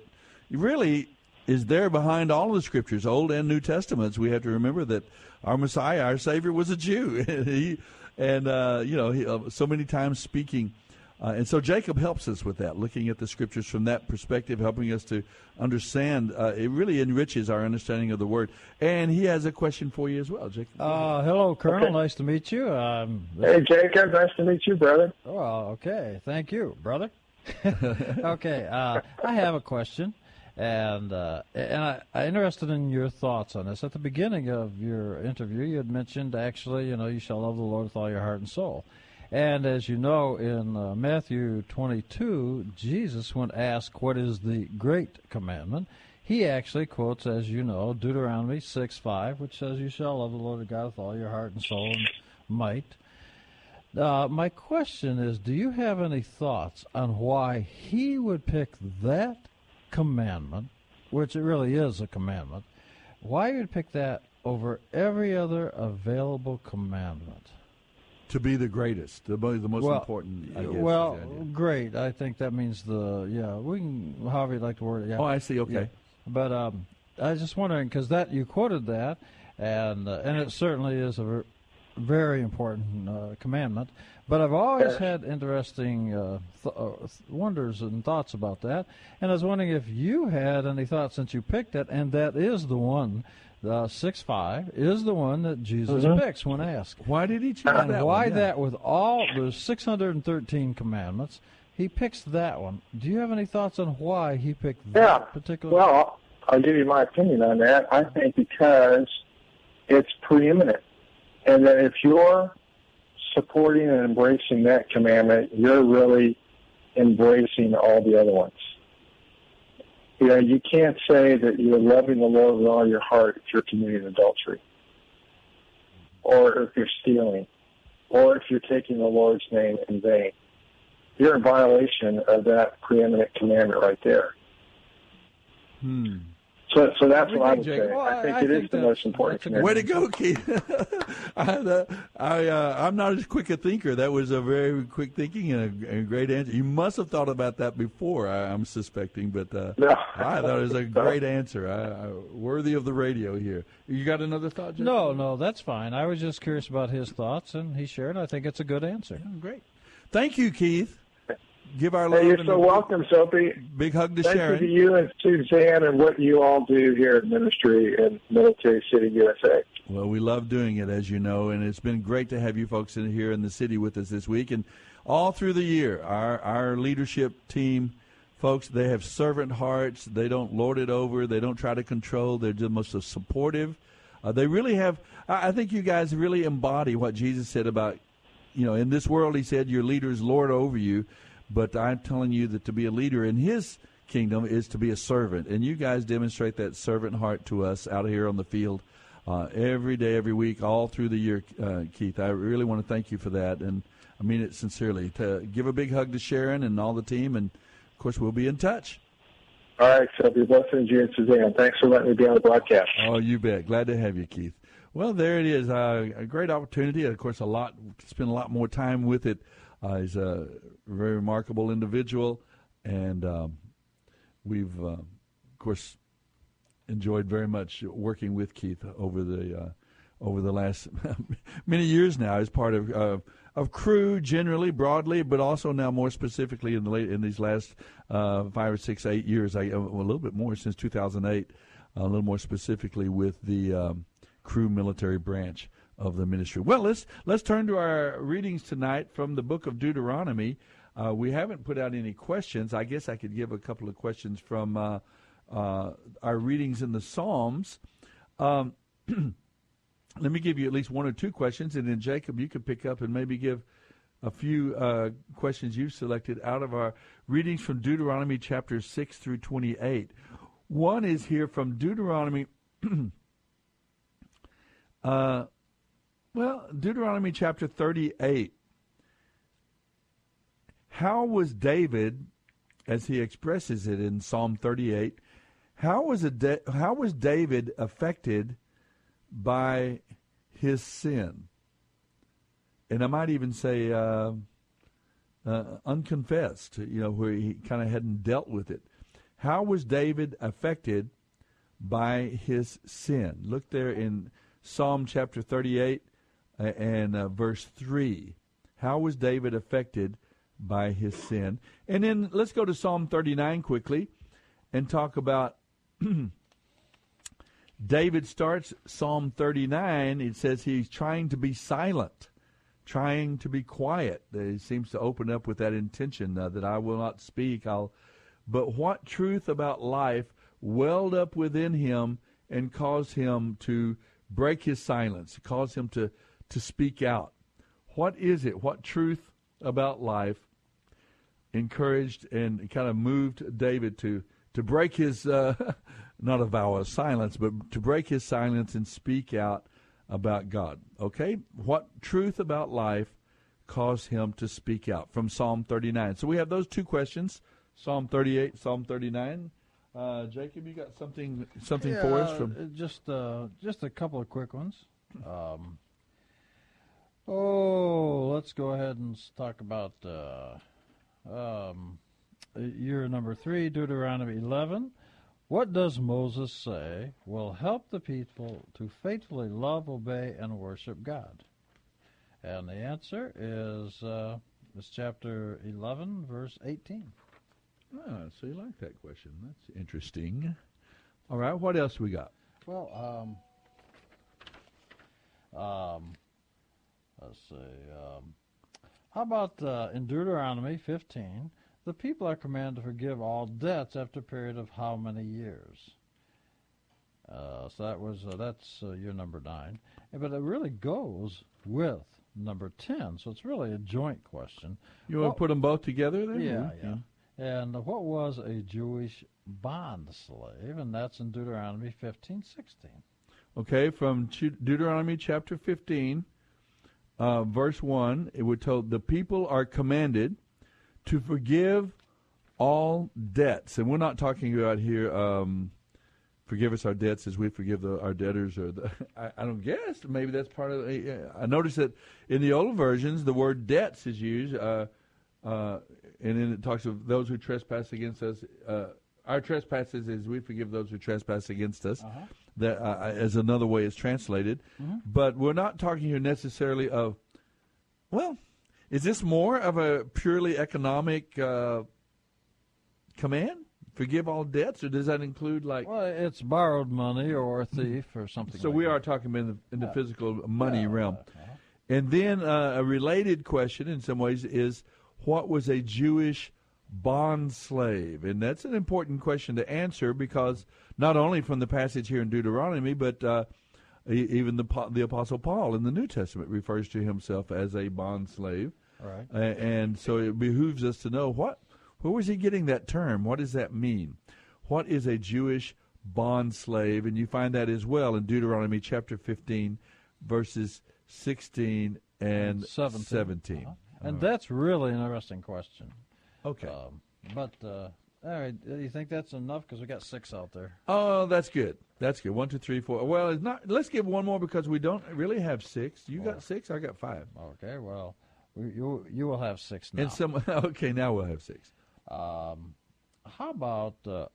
really is there behind all of the scriptures, Old and New Testaments. We have to remember that our Messiah, our Savior, was a Jew. [laughs] he, and uh, you know, he, uh, so many times speaking. Uh, and so Jacob helps us with that, looking at the scriptures from that perspective, helping us to understand. Uh, it really enriches our understanding of the word. And he has a question for you as well, Jacob. Uh, hello, Colonel. Okay. Nice to meet you. Um, Hey, Jacob, nice to meet you, brother. Oh, okay. Thank you, brother. [laughs] [laughs] okay, uh, I have a question, and uh, and I, I'm interested in your thoughts on this. At the beginning of your interview, you had mentioned actually, you know, you shall love the Lord with all your heart and soul. And as you know, in uh, Matthew 22, Jesus, when asked what is the great commandment, he actually quotes, as you know, Deuteronomy 6 5, which says, You shall love the Lord your God with all your heart and soul and might. Uh, my question is Do you have any thoughts on why he would pick that commandment, which it really is a commandment, why he would pick that over every other available commandment? To be the greatest, the, the most well, important. I guess, well, is the idea. great. I think that means the yeah. We can however you like to word it. Yeah. Oh, I see. Okay. Yeah. But um, I was just wondering because that you quoted that, and uh, and it certainly is a very important uh, commandment. But I've always had interesting uh, th- uh, wonders and thoughts about that, and I was wondering if you had any thoughts since you picked it, and that is the one. The six five is the one that Jesus Mhm. picks when asked. Why did he choose and that why one? Yeah. that with all the 613 commandments, he picks that one. Do you have any thoughts on why he picked Yeah. that particular? One? Well, I'll give you my opinion on that. I think because it's preeminent, and that if you're supporting and embracing that commandment, you're really embracing all the other ones. You know, you can't say that you're loving the Lord with all your heart if you're committing adultery, or if you're stealing, or if you're taking the Lord's name in vain. You're in violation of that preeminent commandment right there. Hmm. So, so that's What what I would think, say. Jake? I think it is the most important. Way to commandment. go, Keith! [laughs] I, uh, I, uh, I'm not as quick a thinker. That was a very quick thinking and a, a great answer. You must have thought about that before. I, I'm suspecting, but uh, [laughs] No. I thought it was a great answer. I, I, worthy of the radio here. You got another thought, Jake? no, no, that's fine. I was just curious about his thoughts, and he shared. I think it's a good answer. great. Thank you, Keith. Give our Hey, you're so welcome, Soapy. Big hug to Thank Sharon. you to you and Suzanne and what you all do here at Ministry in Military City, USA. Well, we love doing it, as you know, and it's been great to have you folks in here in the city with us this week. And all through the year, our our leadership team, folks, they have servant hearts. They don't lord it over. They don't try to control. They're just most supportive. Uh, they really have. I I think you guys really embody what Jesus said about, you know, in this world, He said, your leaders lord over you. But I'm telling you that to be a leader in His kingdom is to be a servant, and you guys demonstrate that servant heart to us out here on the field uh, every day, every week, all through the year, uh, Keith. I really want to thank you for that, and I mean it sincerely. To give a big hug to Sharon and all the team, and of course we'll be in touch. All right, Soapy. Blessings to you and Suzanne. Thanks for letting me be on the broadcast. Oh, you bet. Glad to have you, Keith. Well, there it is. Uh, a great opportunity. Of course, a lot. Spend a lot more time with it. Uh, he's a very remarkable individual, and um, we've, uh, of course, enjoyed very much working with Keith over the uh, over the last [laughs] many years now as part of uh, of Cru generally broadly, but also now more specifically in the late in these last uh, five or six eight years. I, a little bit more since 2008. A little more specifically with the um, Cru military branch of the ministry. Well, let's let's turn to our readings tonight from the book of Deuteronomy. Uh, we haven't put out any questions. I guess I could give a couple of questions from uh, uh, our readings in the Psalms. Um, [clears throat] let me give you at least one or two questions, and then Jacob, you could pick up and maybe give a few uh, questions you've selected out of our readings from Deuteronomy chapter six through twenty-eight. One is here from Deuteronomy. [clears throat] uh, well, Deuteronomy chapter 38. How was David, as he expresses it in Psalm 38, how was, a how was David affected by his sin? And I might even say uh, uh, unconfessed, you know, where he kind of hadn't dealt with it. How was David affected by his sin? Look there in Psalm chapter 38 uh, and uh, verse 3. How was David affected by his sin? And then let's go to Psalm 39 quickly and talk about. [clears throat] David starts Psalm 39. It says he's trying to be silent, trying to be quiet. He seems to open up with that intention uh, that I will not speak. I'll. But what truth about life welled up within him and caused him to break his silence, caused him to to speak out? What is it? What truth about life encouraged and kind of moved David to to break his uh, [laughs] not a vow of silence, but to break his silence and speak out about God. Okay, what truth about life caused him to speak out from Psalm 39? So we have those two questions: Psalm 38, Psalm 39. Uh, Jacob, you got something something for us from just uh, just a couple of quick ones. Um, Oh, let's go ahead and talk about uh, um, year number three, Deuteronomy 11. What does Moses say will help the people to faithfully love, obey, and worship God? And the answer is uh, is chapter 11, verse 18. Ah, so you like that question. That's interesting. All right, what else we got? Well, um, um, let's see. Um, how about uh, in Deuteronomy 15, the people are commanded to forgive all debts after a period of how many years? Uh, so that was uh, that's uh, your number nine, but it really goes with number ten. So it's really a joint question. You want What- to put them both together there? yeah, yeah. And what was a Jewish bond slave? And that's in Deuteronomy fifteen sixteen. Okay, from Deuteronomy chapter 15, uh, verse 1, it would told the people are commanded to forgive all debts. And we're not talking about here, um, forgive us our debts as we forgive the, our debtors. Or the, [laughs] I, I don't guess. Maybe that's part of the, I noticed that in the old versions, the word debts is used. Uh, uh, and then it talks of those who trespass against us. Uh, our trespasses as we forgive those who trespass against us. That uh, as another way is translated, but we're not talking here necessarily of. Well, is this more of a purely economic uh, command? Forgive all debts, or does that include like? Well, it's borrowed money or a thief or something. So like we that. are talking in the in the Yeah. physical money realm. And then uh, a related question, in some ways, is what was a Jewish bond slave? And that's an important question to answer because not only from the passage here in Deuteronomy, but uh, even the the Apostle Paul in the New Testament refers to himself as a bond slave. Right. And so it behooves us to know what where was he getting that term? What does that mean? What is a Jewish bond slave? And you find that as well in Deuteronomy chapter 15, verses 16 and 17. 17. And that's really an interesting question. Okay. Um, but uh, all right, do you think that's enough? Because we got six out there. Oh, that's good. That's good. One, two, three, four. Well, it's not. Let's give one more because we don't really have six. You got six. I got five. Okay. Well, we, you you will have six now. And some. [laughs] Okay, now we'll have six. Um, how about uh,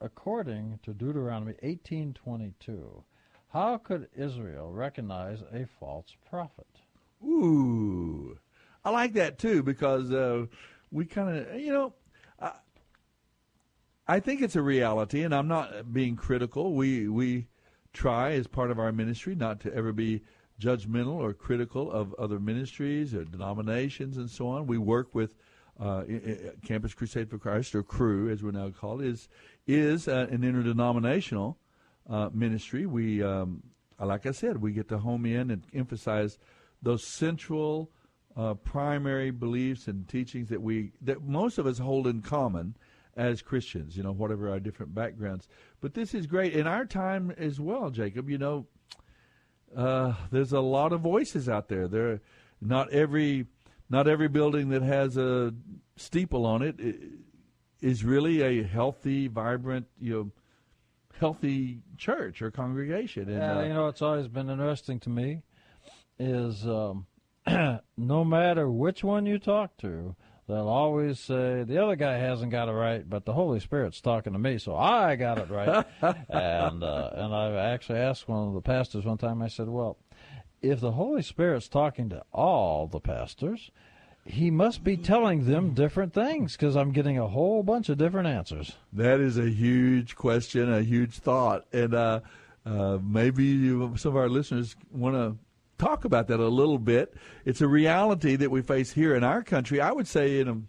according to Deuteronomy eighteen twenty two? How could Israel recognize a false prophet? Ooh, I like that too because uh, we kind of, you know, I, I think it's a reality, and I'm not being critical. We we try as part of our ministry not to ever be judgmental or critical of other ministries or denominations and so on. We work with uh, Campus Crusade for Christ or Cru, as we're now called, is is uh, an interdenominational uh, ministry. We, um, like I said, we get to home in and emphasize those central, uh, primary beliefs and teachings that we that most of us hold in common as Christians. You know, whatever our different backgrounds. But this is great in our time as well, Jacob. You know, uh, there's a lot of voices out there. There, not every not every building that has a steeple on it is really a healthy, vibrant, you know, healthy church or congregation. And, Yeah, uh, you know, it's always been interesting to me is um, [clears throat] no matter which one you talk to, they'll always say the other guy hasn't got it right, but the Holy Spirit's talking to me, so I got it right. [laughs] and uh, and I actually asked one of the pastors one time. I said, "Well, if the Holy Spirit's talking to all the pastors." He must be telling them different things because I'm getting a whole bunch of different answers. That is a huge question, a huge thought, and uh, uh, maybe you, some of our listeners want to talk about that a little bit. It's a reality that we face here in our country. I would say in a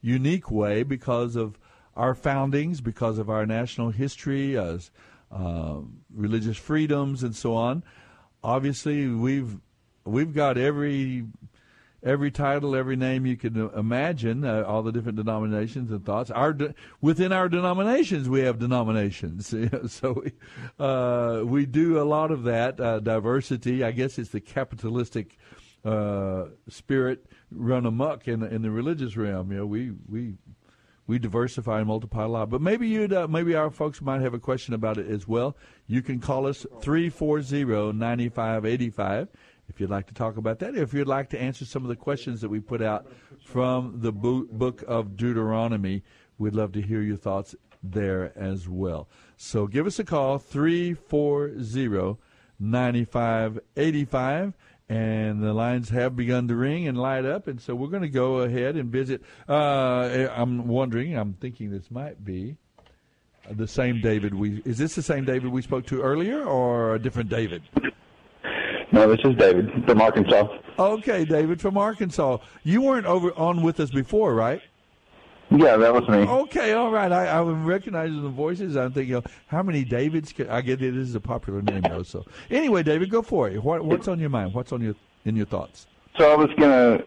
unique way because of our foundings, because of our national history, as uh, religious freedoms, and so on. Obviously, we've we've got every every title, every name you can uh, imagine, uh, all the different denominations and thoughts. Our de- within our denominations, we have denominations, [laughs] so we, uh, we do a lot of that uh, diversity. I guess it's the capitalistic uh, spirit run amok in in the religious realm. You know, we we we diversify and multiply a lot. But maybe you'd uh, maybe our folks might have a question about it as well. You can call us 340-9585 if you'd like to talk about that, if you'd like to answer some of the questions that we put out from the book of Deuteronomy, we'd love to hear your thoughts there as well. So give us a call, 340 9585. And the lines have begun to ring and light up, and so we're going to go ahead and visit. Uh, I'm wondering, I'm thinking this might be the same David we. Is this the same David we spoke to earlier, or a different David? No, this is David from Arkansas. Okay, David from Arkansas. You weren't over on with us before, right? Yeah, that was me. Okay, all right. I, I'm recognizing the voices. I'm thinking, oh, how many Davids? Can, I get it. This is a popular name though. So anyway, David, go for it. What, what's on your mind? What's on your in your thoughts? So I was going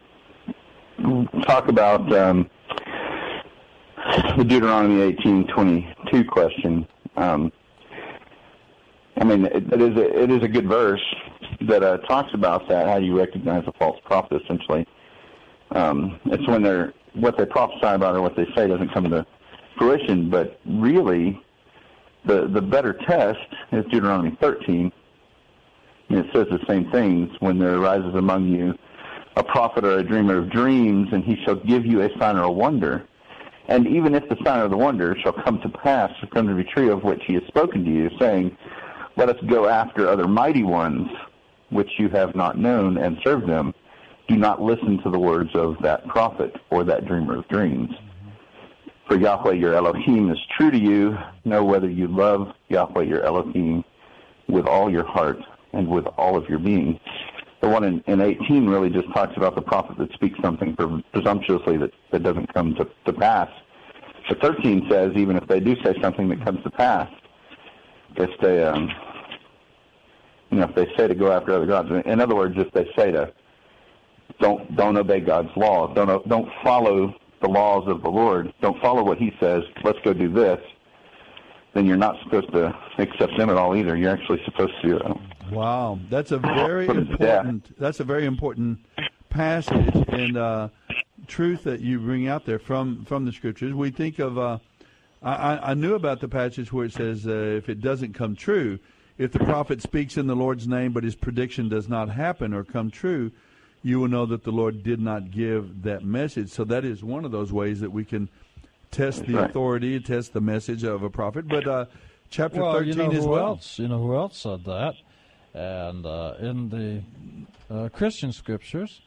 to talk about um, the Deuteronomy 18:22 question. Um, I mean, it, it is a, it is a good verse that uh, talks about that. How you recognize a false prophet? Essentially, um, it's when they're what they prophesy about or what they say doesn't come to fruition. But really, the the better test is Deuteronomy 13. And it says the same things when there arises among you a prophet or a dreamer of dreams, and he shall give you a sign or a wonder. And even if the sign or the wonder shall come to pass, shall come to be true of which he has spoken to you, saying, Let us go after other mighty ones, which you have not known, and serve them. Do not listen to the words of that prophet or that dreamer of dreams. For Yahweh your Elohim is true to you. Know whether you love Yahweh your Elohim with all your heart and with all of your being. The one in, in 18 really just talks about the prophet that speaks something presumptuously that, that doesn't come to, to pass. But 13 says even if they do say something that comes to pass, if they, um, you know, if they say to go after other gods, in other words, if they say to don't don't obey God's law, don't don't follow the laws of the Lord, don't follow what He says. Let's go do this. Then you're not supposed to accept them at all either. You're actually supposed to. Uh, Wow, that's a very important. That's a very important passage and uh, truth that you bring out there from from the scriptures. We think of. Uh, I, I- I knew about the passage where it says, uh, "If it doesn't come true, if the prophet speaks in the Lord's name, but his prediction does not happen or come true, you will know that the Lord did not give that message." So that is one of those ways that we can test the authority, test the message of a prophet. But uh, chapter well, thirteen you know as who well. else? You know who else said that? And uh, in the uh, Christian scriptures,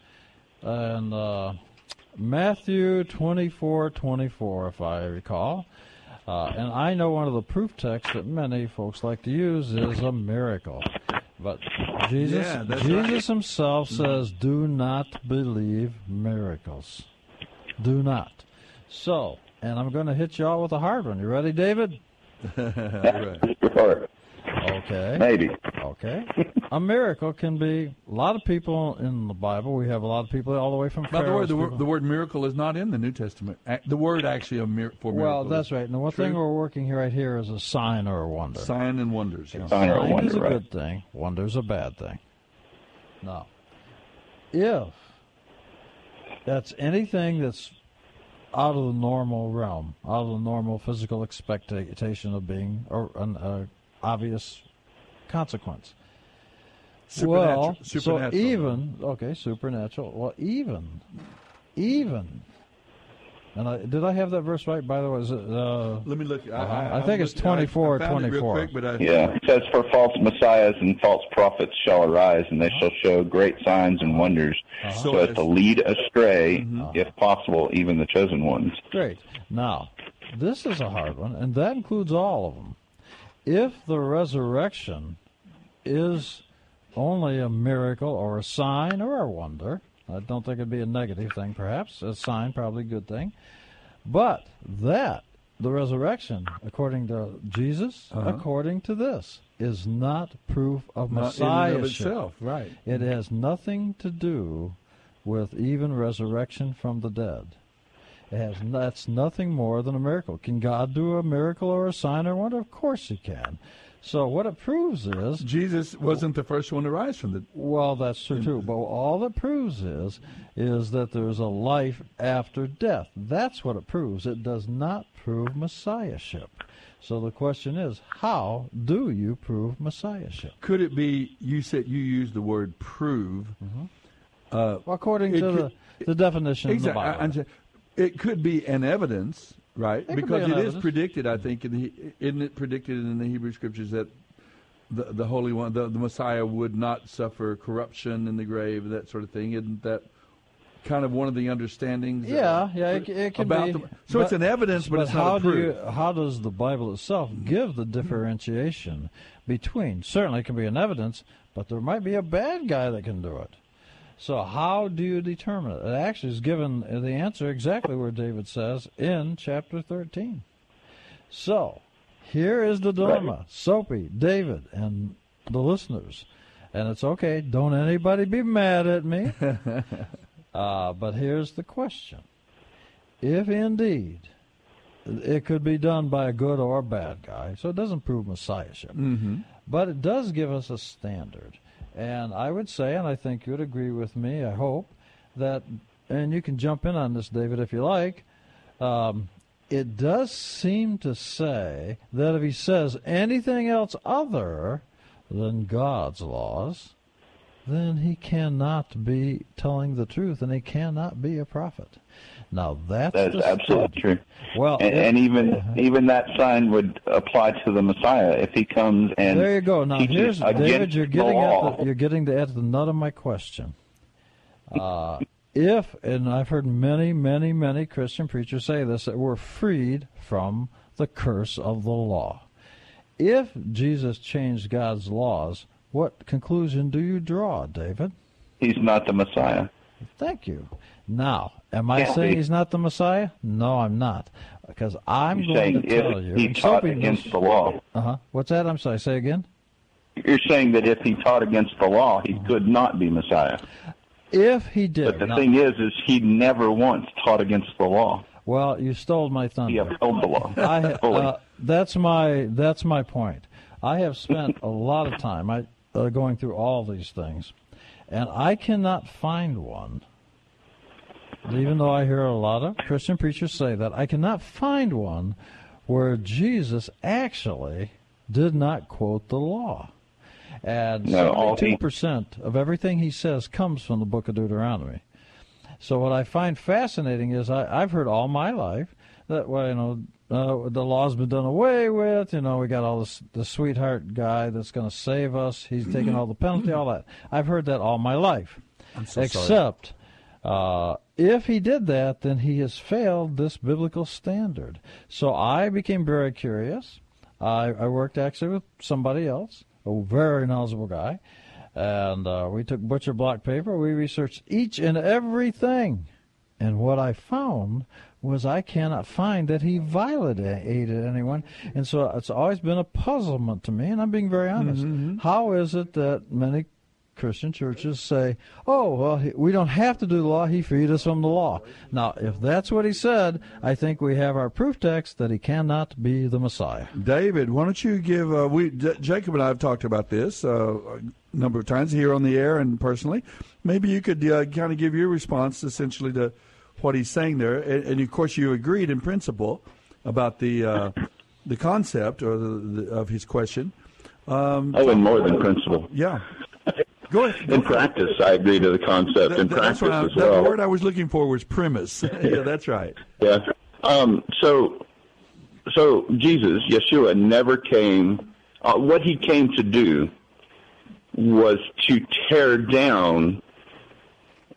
and uh, Matthew twenty four twenty four, if I recall. Uh, and I know one of the proof texts that many folks like to use is a miracle. But Jesus, Yeah, Jesus right. himself says, "Do not believe miracles. Do not." So, and I'm going to hit you all with a hard one. You ready, David? [laughs] Okay. Maybe. Okay. A miracle can be a lot of people in the Bible. We have a lot of people all the way from By the way, the, word, the word miracle is not in the New Testament. The word actually a mir- for miracle. Well, that's right. And the one True. thing we're working here right here is a sign or a wonder. Sign and wonders. yeah. Sign is a good thing. Wonder's a bad thing. Now, if that's anything that's out of the normal realm, out of the normal physical expectation of being or an uh, obvious consequence. Supernatural- Well, supernatural. so even okay, supernatural. Well, even, even. And I, did I have that verse right? By the way, is it, uh, Let me look. I, uh-huh. I think it's 24 I found it 24. quick, I, Yeah, it says, For false messiahs and false prophets shall arise, and they shall show great signs and wonders, Uh-huh. so as to lead astray, Mm-hmm. if possible, even the chosen ones. Great. Now, this is a hard one, and that includes all of them. If the resurrection is only a miracle or a sign or a wonder, I don't think it'd be a negative thing, perhaps. A sign, probably a good thing. But that, the resurrection, according to Jesus, Uh-huh. according to this, is not proof of Not messiahship. of itself, right. It has nothing to do with even resurrection from the dead. It has that's nothing more than a miracle. Can God do a miracle or a sign or wonder? Of course He can. So what it proves is Jesus wasn't the first one to rise from the. Well, that's true too. But all it proves is is that there's a life after death. That's what it proves. It does not prove messiahship. So the question is, how do you prove messiahship? Could it be? You said you used the word prove. Uh, Well, according to could- the, the definition Exactly. of the Bible. I- it could be an evidence, right? It could be because it is evidence. predicted. I think in the isn't it predicted in the Hebrew Scriptures that the the Holy One, the, the Messiah, would not suffer corruption in the grave, that sort of thing. Isn't that kind of one of the understandings? Yeah, uh, yeah, it, it can about be. the, so it's an evidence, but, it's not how a proof. Do you, how does the Bible itself give the differentiation between? Certainly, it can be an evidence, but there might be a bad guy that can do it. So how do you determine it? It actually is given the answer exactly where David says in chapter 13. So here is the dilemma. Soapy, David, and the listeners. And it's okay. Don't anybody be mad at me. [laughs] uh, but here's the question. If indeed it could be done by a good or a bad guy, so it doesn't prove messiahship, Mm-hmm. but it does give us a standard. And I would say, and I think you'd agree with me, I hope, that, and you can jump in on this, David, if you like, um, it does seem to say that if he says anything else other than God's laws, then he cannot be telling the truth and he cannot be a prophet. Now that's That is absolutely true. Well, and, and even even that sign would apply to the Messiah if he comes and there you go. Now here's David. You're getting law. at the, you're getting to at the nut of my question. Uh, if and I've heard many, many, many Christian preachers say this that we're freed from the curse of the law. If Jesus changed God's laws, what conclusion do you draw, David? He's not the Messiah. Thank you. Now, am I Can't saying be. he's not the Messiah? No, I'm not, because I'm You're going saying to tell if you. he taught against the law. Uh huh. What's that? I'm sorry. Say again. You're saying that if he taught against the law, he could not be Messiah. If he did. But the thing is, is he never once taught against the law. Well, you stole my thunder. He upheld the law. I, uh, that's my that's my point. I have spent a lot of time I, uh, going through all these things, and I cannot find one. Even though I hear a lot of Christian preachers say that, I cannot find one where Jesus actually did not quote the law. And No, all he- seventy-two percent of everything he says comes from the book of Deuteronomy. So what I find fascinating is I, I've heard all my life that well, you know, uh, the law's been done away with. You know, we got all this the sweetheart guy that's going to save us. He's taking all the penalty, all that. I've heard that all my life. So. Except uh, if he did that, then he has failed this biblical standard. So I became very curious. I, I worked actually with somebody else, a very knowledgeable guy, and uh, we took butcher block paper. We researched each and everything, and what I found was I cannot find that he violated anyone, and so it's always been a puzzlement to me. And I'm being very honest. Mm-hmm, mm-hmm. How is it that many Christian churches say, "Oh, well, we don't have to do the law; he freed us from the law." Now, if that's what he said, I think we have our proof text that he cannot be the Messiah. David, why don't you give? Uh, we J- Jacob and I have talked about this uh, a number of times here on the air and personally. Maybe you could uh, kind of give your response essentially to what he's saying there, and, and of course you agreed in principle about the uh, the concept or the, the, of his question. Um, Oh, and more than principle. Yeah. Go ahead. In practice, I agree to the concept. In That- that's practice what I, as that well. word I was looking for was premise. [laughs] yeah, that's right. Yeah. Um, so, so Jesus, Yeshua, never came. Uh, what he came to do was to tear down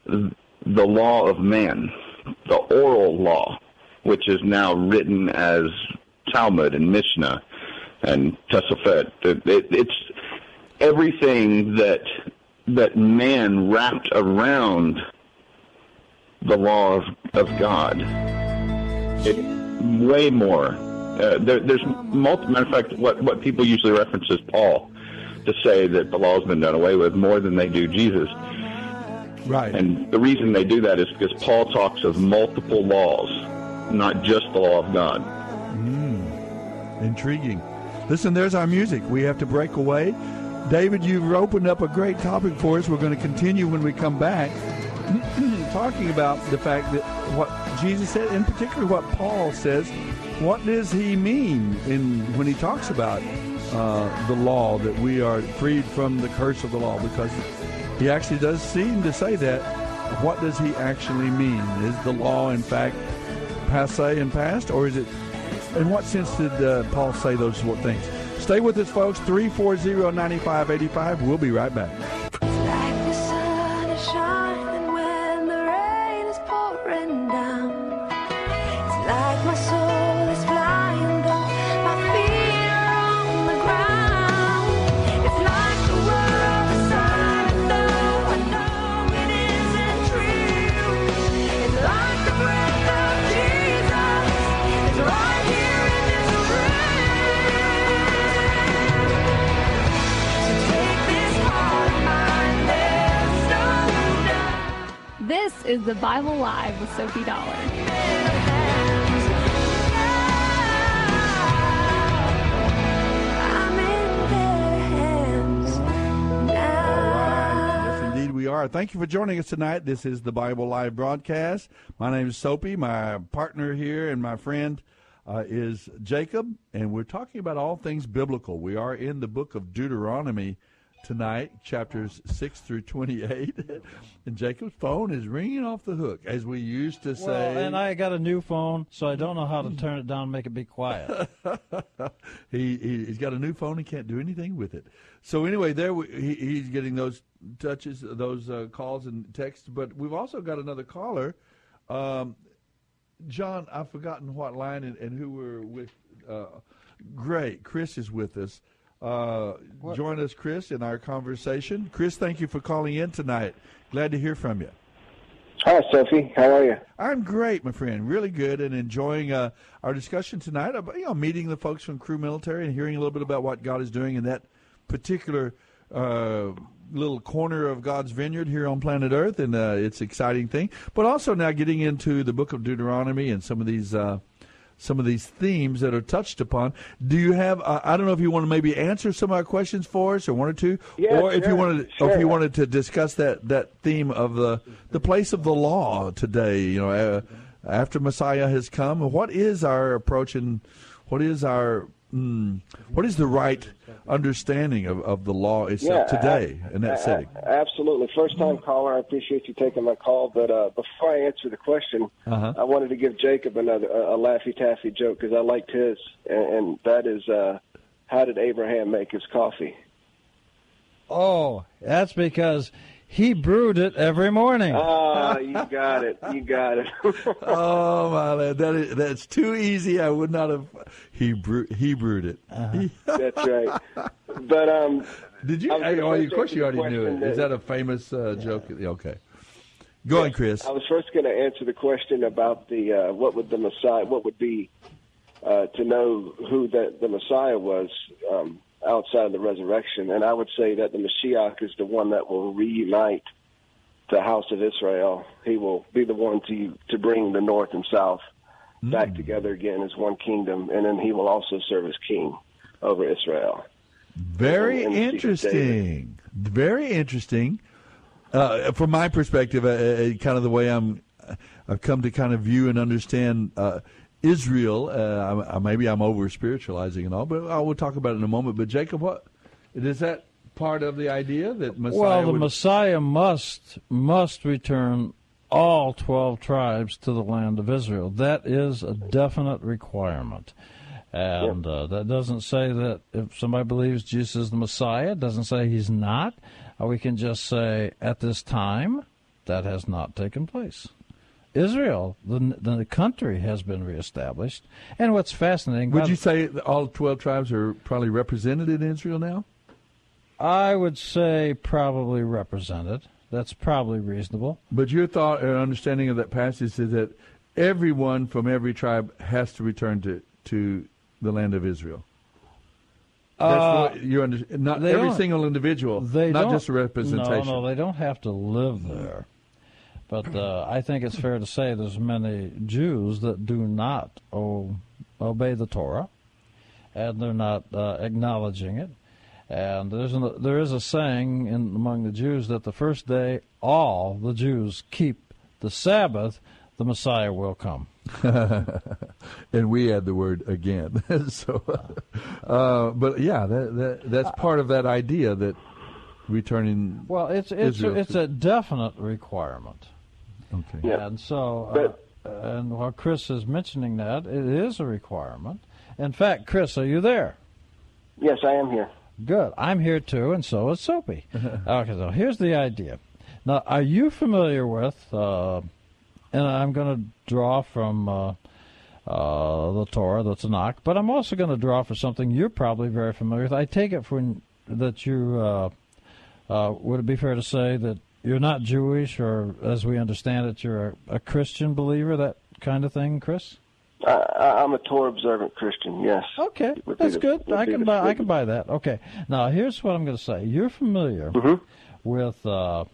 the law of man, the oral law, which is now written as Talmud and Mishnah and Tosafot. It, it, it's everything that that man wrapped around the law of, of God. It way more. Uh, there, there's multiple. Matter of fact, what what people usually reference is Paul to say that the law has been done away with more than they do Jesus. Right. And the reason they do that is because Paul talks of multiple laws, not just the law of God. Intriguing. Listen, there's our music. We have to break away. David, you've opened up a great topic for us. We're going to continue when we come back. [clears throat] talking about the fact that what Jesus said, in particular what Paul says, what does he mean in when he talks about uh, the law that we are freed from the curse of the law? Because he actually does seem to say that. What does he actually mean? Is the law, in fact, passe and past, or is it? In what sense did uh, Paul say those things? Stay with us, folks. 340 9585. We'll be right back. The Bible Live with Soapy Dollar. Yes, indeed, we are. Thank you for joining us tonight. This is the Bible Live broadcast. My name is Soapy. My partner here and my friend uh, is Jacob, and we're talking about all things biblical. We are in the book of Deuteronomy tonight, chapters 6 through 28. [laughs] and Jacob's phone is ringing off the hook, as we used to say. Well, and I got a new phone, so I don't know how to turn it down and make it be quiet. [laughs] he, he he's got a new phone. He can't do anything with it. So anyway, there we, he, he's getting those touches, those uh, calls and texts. But we've also got another caller, um, John. I've forgotten what line and, and who we're with. Uh, great, Chris is with us. Uh, join us, Chris, in our conversation. Chris, thank you for calling in tonight. Glad to hear from you. Hi, Soapy. How are you? I'm great, my friend. Really good, and enjoying uh, our discussion tonight. About, you know, meeting the folks from Cru Military and hearing a little bit about what God is doing in that particular uh, little corner of God's vineyard here on planet Earth, and uh, it's an exciting thing. But also now getting into the Book of Deuteronomy and some of these. Uh, some of these themes that are touched upon. Do you have? Uh, I don't know if you want to maybe answer some of our questions for us, or one or two, Yeah, or if you wanted, or if you wanted to discuss that that theme of the the place of the law today. You know, uh, after Messiah has come, what is our approach and what is our mm, what is the right understanding of, of the law itself Yeah, today in that a- setting? a- Absolutely. First time caller. I appreciate you taking my call. But uh, before I answer the question, Uh-huh. I wanted to give Jacob another a, a laffy taffy joke because I liked his, and, and that is, uh, how did Abraham make his coffee? oh, that's because he brewed it every morning. Oh, you got it. You got it. [laughs] oh my lord, that is, that's too easy. I would not have. He brew, he brewed it. [laughs] That's right. But um, Did you? I was I, gonna oh, of course you already knew it. question Is that- that a famous uh, joke? Okay, go on, Chris. I was first going to answer the question about the uh, what would the Messiah, what would be uh, to know who that the Messiah was um, outside of the resurrection, and I would say that the Mashiach is the one that will reunite the house of Israel. He will be the one to to bring the north and south back together again as one kingdom, and then he will also serve as king over Israel. Very And- and interesting. Very interesting. Uh, from my perspective, uh, uh, kind of the way I'm, I've come to kind of view and understand uh, Israel. Uh, I, I, maybe I'm over spiritualizing and all, but I will talk about it in a moment. But Jacob, what is that part of the idea that Messiah? well, the would, Messiah must must return all twelve tribes to the land of Israel. That is a definite requirement. And uh, that doesn't say that if somebody believes Jesus is the Messiah, it doesn't say he's not. Uh, we can just say at this time that has not taken place. Israel, the the country, has been reestablished. And what's fascinating, would you say all twelve tribes are probably represented in Israel now? I would say probably represented. That's probably reasonable. But your thought and understanding of that passage is that everyone from every tribe has to return to, to the land of Israel. That's Uh, you under, not every single individual, They not just a representation. No, no, they don't have to live there. But uh, I think it's fair to say there's many Jews that do not o- obey the Torah, and they're not uh, acknowledging it. And there's an, there is a saying in, among the Jews that the first day all the Jews keep the Sabbath, the Messiah will come. [laughs] and we add the word again. [laughs] so, uh, but yeah, that, that that's part of that idea that returning. Well, it's it's Israel it's to- a definite requirement. Okay. Yeah. And so, uh, and while Chris is mentioning that, it is a requirement. In fact, Chris, are you there? Yes, I am here. Good. I'm here too, and so is Soapy. [laughs] okay, so here's the idea. Now, are you familiar with, uh, and I'm going to draw from uh, uh, the Torah, the Tanakh, but I'm also going to draw for something you're probably very familiar with. I take it from that you, uh, uh, would it be fair to say that you're not Jewish, or as we understand it, you're a, a Christian believer, that kind of thing, Chris? I, I- I'm a Torah observant Christian. Yes. Okay, Would that's the- good. would I can the buy. I can buy that. Okay. Now here's what I'm going to say. You're familiar Mm-hmm. with uh,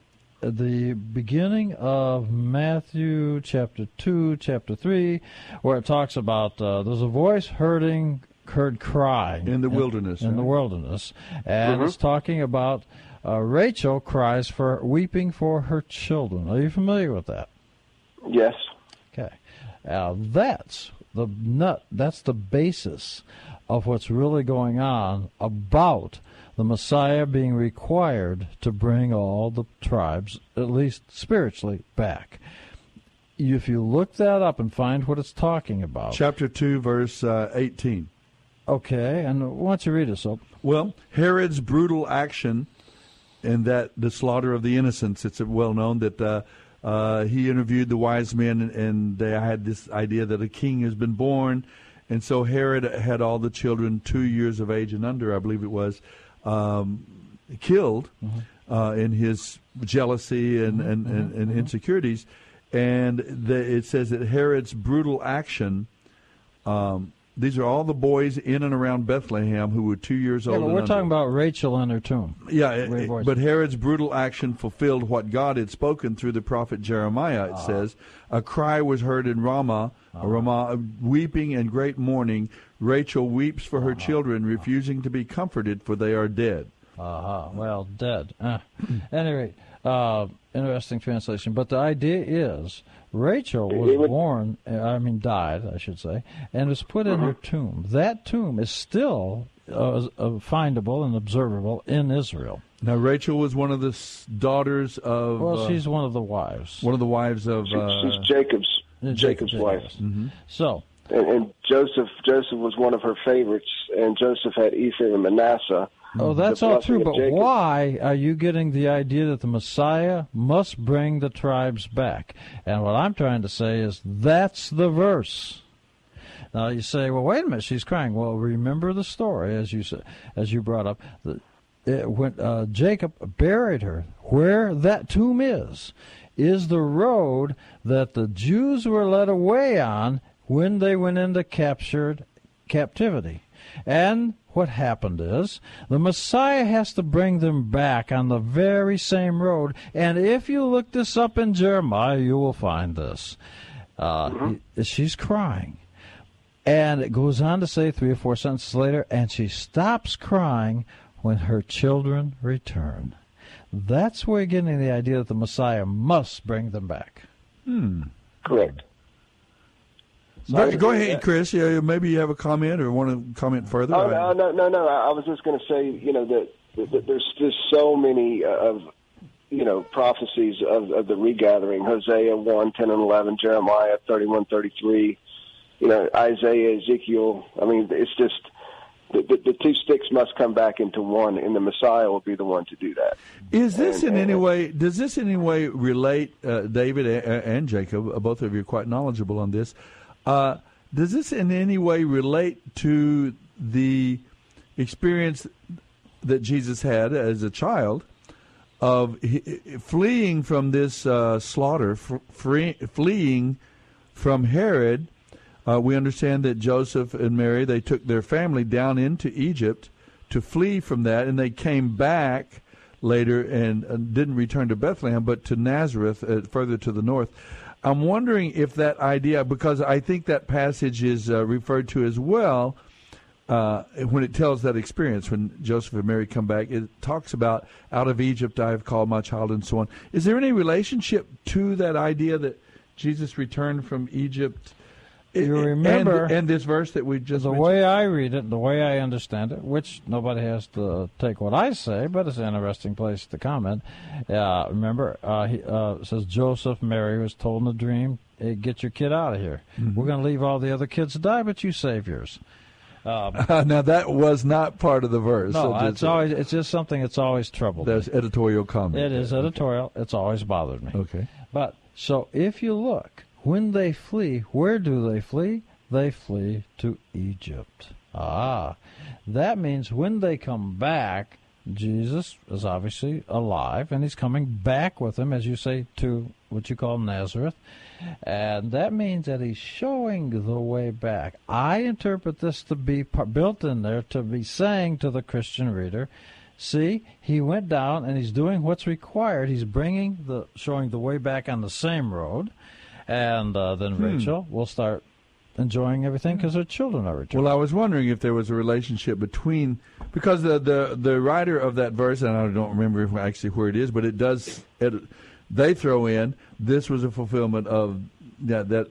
the beginning of Matthew chapter two, chapter three, where it talks about uh, there's a voice hurting, heard crying In the wilderness, in the wilderness, and Mhm. it's talking about uh, Rachel cries for weeping for her children. Are you familiar with that? Yes. Okay. Now that's the nut. That's the basis of what's really going on about the Messiah being required to bring all the tribes, at least spiritually, back. If you look that up and find what it's talking about. Chapter 2, verse uh, 18. Okay, and why don't you read it, so? Well, Herod's brutal action and that the slaughter of the innocents, it's well known that uh, uh, he interviewed the wise men and, and they had this idea that a king has been born. And so Herod had all the children two years of age and under, I believe it was, um, killed uh, in his jealousy and, and, and, and insecurities. And the, it says that Herod's brutal action. Um, these are all the boys in and around Bethlehem who were two years Yeah, old. but we're under. talking about Rachel and her tomb. Yeah, it- it- voice. but Herod's brutal action fulfilled what God had spoken through the prophet Jeremiah. Ah. It says, "A cry was heard in Ramah, Ramah, weeping and great mourning. Rachel weeps for her children, refusing to be comforted, for they are dead." Uh-huh. Well, dead. Uh, at any rate, uh, interesting translation. But the idea is Rachel It was would- born, uh, I mean, died, I should say, and was put in her tomb. That tomb is still uh, uh, findable and observable in Israel. Now, Rachel was one of the s- daughters of. Well, uh, she's one of the wives. one of the wives of. She- Uh, she's Jacob's Yeah, Jacob's wife. yes. Mm-hmm. So, And, and Joseph Joseph was one of her favorites, and Joseph had Ephraim and Manasseh. Oh, that's all true, but Jacob. why are you getting the idea that the Messiah must bring the tribes back? And what I'm trying to say is that's the verse. Now you say, well, wait a minute, she's crying. Well, remember the story as you said, as you brought up. It, when uh, Jacob buried her, where that tomb is, is the road that the Jews were led away on when they went into captured captivity. And what happened is the Messiah has to bring them back on the very same road. And if you look this up in Jeremiah, you will find this. Uh, She's crying. And it goes on to say three or four sentences later, and she stops crying when her children return. That's where you're getting the idea that the Messiah must bring them back. Hmm. Correct. Go, go ahead, Chris. Yeah, maybe you have a comment or want to comment further. Oh, no, no, no, no. I was just going to say, you know, that, that there's just so many uh, of, you know, prophecies of, of the regathering. Hosea 1, 10, and 11, Jeremiah 31, 33, you know, Isaiah, Ezekiel. I mean, it's just the, the, the two sticks must come back into one, and the Messiah will be the one to do that. Is this And- in and- any way? Does this in any way relate, uh, David a- and Jacob? Both of you are quite knowledgeable on this. Uh, does this in any way relate to the experience that Jesus had as a child of fleeing from this uh, slaughter, free, fleeing from Herod? Uh, we understand that Joseph and Mary they took their family down into Egypt to flee from that, and they came back later and didn't return to Bethlehem, but to Nazareth, uh, further to the north. I'm wondering if that idea, because I think that passage is uh, referred to as well, uh, when it tells that experience when Joseph and Mary come back, it talks about out of Egypt I have called my child and so on. Is there any relationship to that idea that Jesus returned from Egypt? You remember- and, this verse that we just the mentioned? way I read it, the way I understand it, which nobody has to take what I say, but it's an interesting place to comment. Uh, remember, uh, he uh, says Joseph, Mary was told in a dream, hey, "Get your kid out of here. Mhm. We're going to leave all the other kids to die, but you save yours." Um, [laughs] now that was not part of the verse. no, so it's always it's just something that's always troubled. me. That's editorial comment. It is editorial. It's always bothered me. Okay. But so if you look, when they flee, where do they flee? They flee to Egypt. Ah, that means when they come back, Jesus is obviously alive, and he's coming back with them, as you say, to what you call Nazareth. And that means that he's showing the way back. I interpret this to be built in there to be saying to the Christian reader, see, he went down and he's doing what's required. He's bringing the, showing the way back on the same road. And uh, then Hmm. Rachel will start enjoying everything because her children are returning. Well, I was wondering if there was a relationship between because the the the writer of that verse, and I don't remember actually where it is, but it does. It, they throw in this was a fulfillment of that that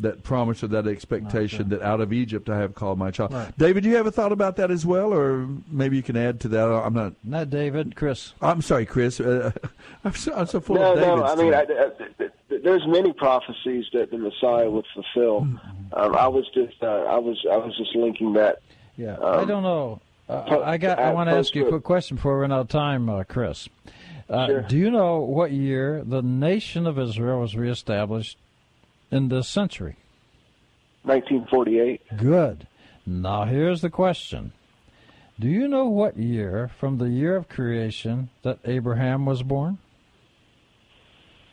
that promise or that expectation that out of Egypt I have called my child. Right. David, do you have a thought about that as well, or maybe you can add to that? I'm not. Not David, Chris. I'm sorry, Chris. Uh, [laughs] I'm, so, I'm so full no, of Davids. no. I mean, I. I, th- th- there's many prophecies that the Messiah would fulfill. Mm-hmm. Um, I was just, uh, I was, I was just linking that. Yeah, Um, I don't know. Uh, I got. I uh, want to ask you a quick question before we run out of time, uh, Chris. Uh, Sure. Do you know what year the nation of Israel was reestablished in this century? 1948. Good. Now here's the question. Do you know what year from the year of creation that Abraham was born?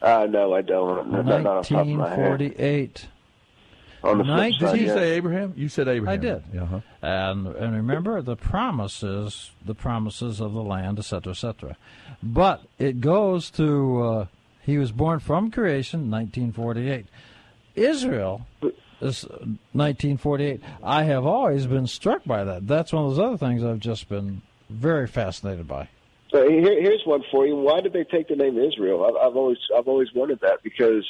Uh, no, I don't. Not, not off the top of my head. 1948. On the flip Nineteen- side, Did you yeah. say Abraham? You said Abraham. I did. Yeah, uh-huh. And and remember the promises, the promises of the land, etc., etc. But it goes to uh, he was born from creation, 1948. Israel is 1948. I have always been struck by that. That's one of those other things I've just been very fascinated by. So here, here's one for you. Why did they take the name Israel? I've, I've always, I've always wondered that because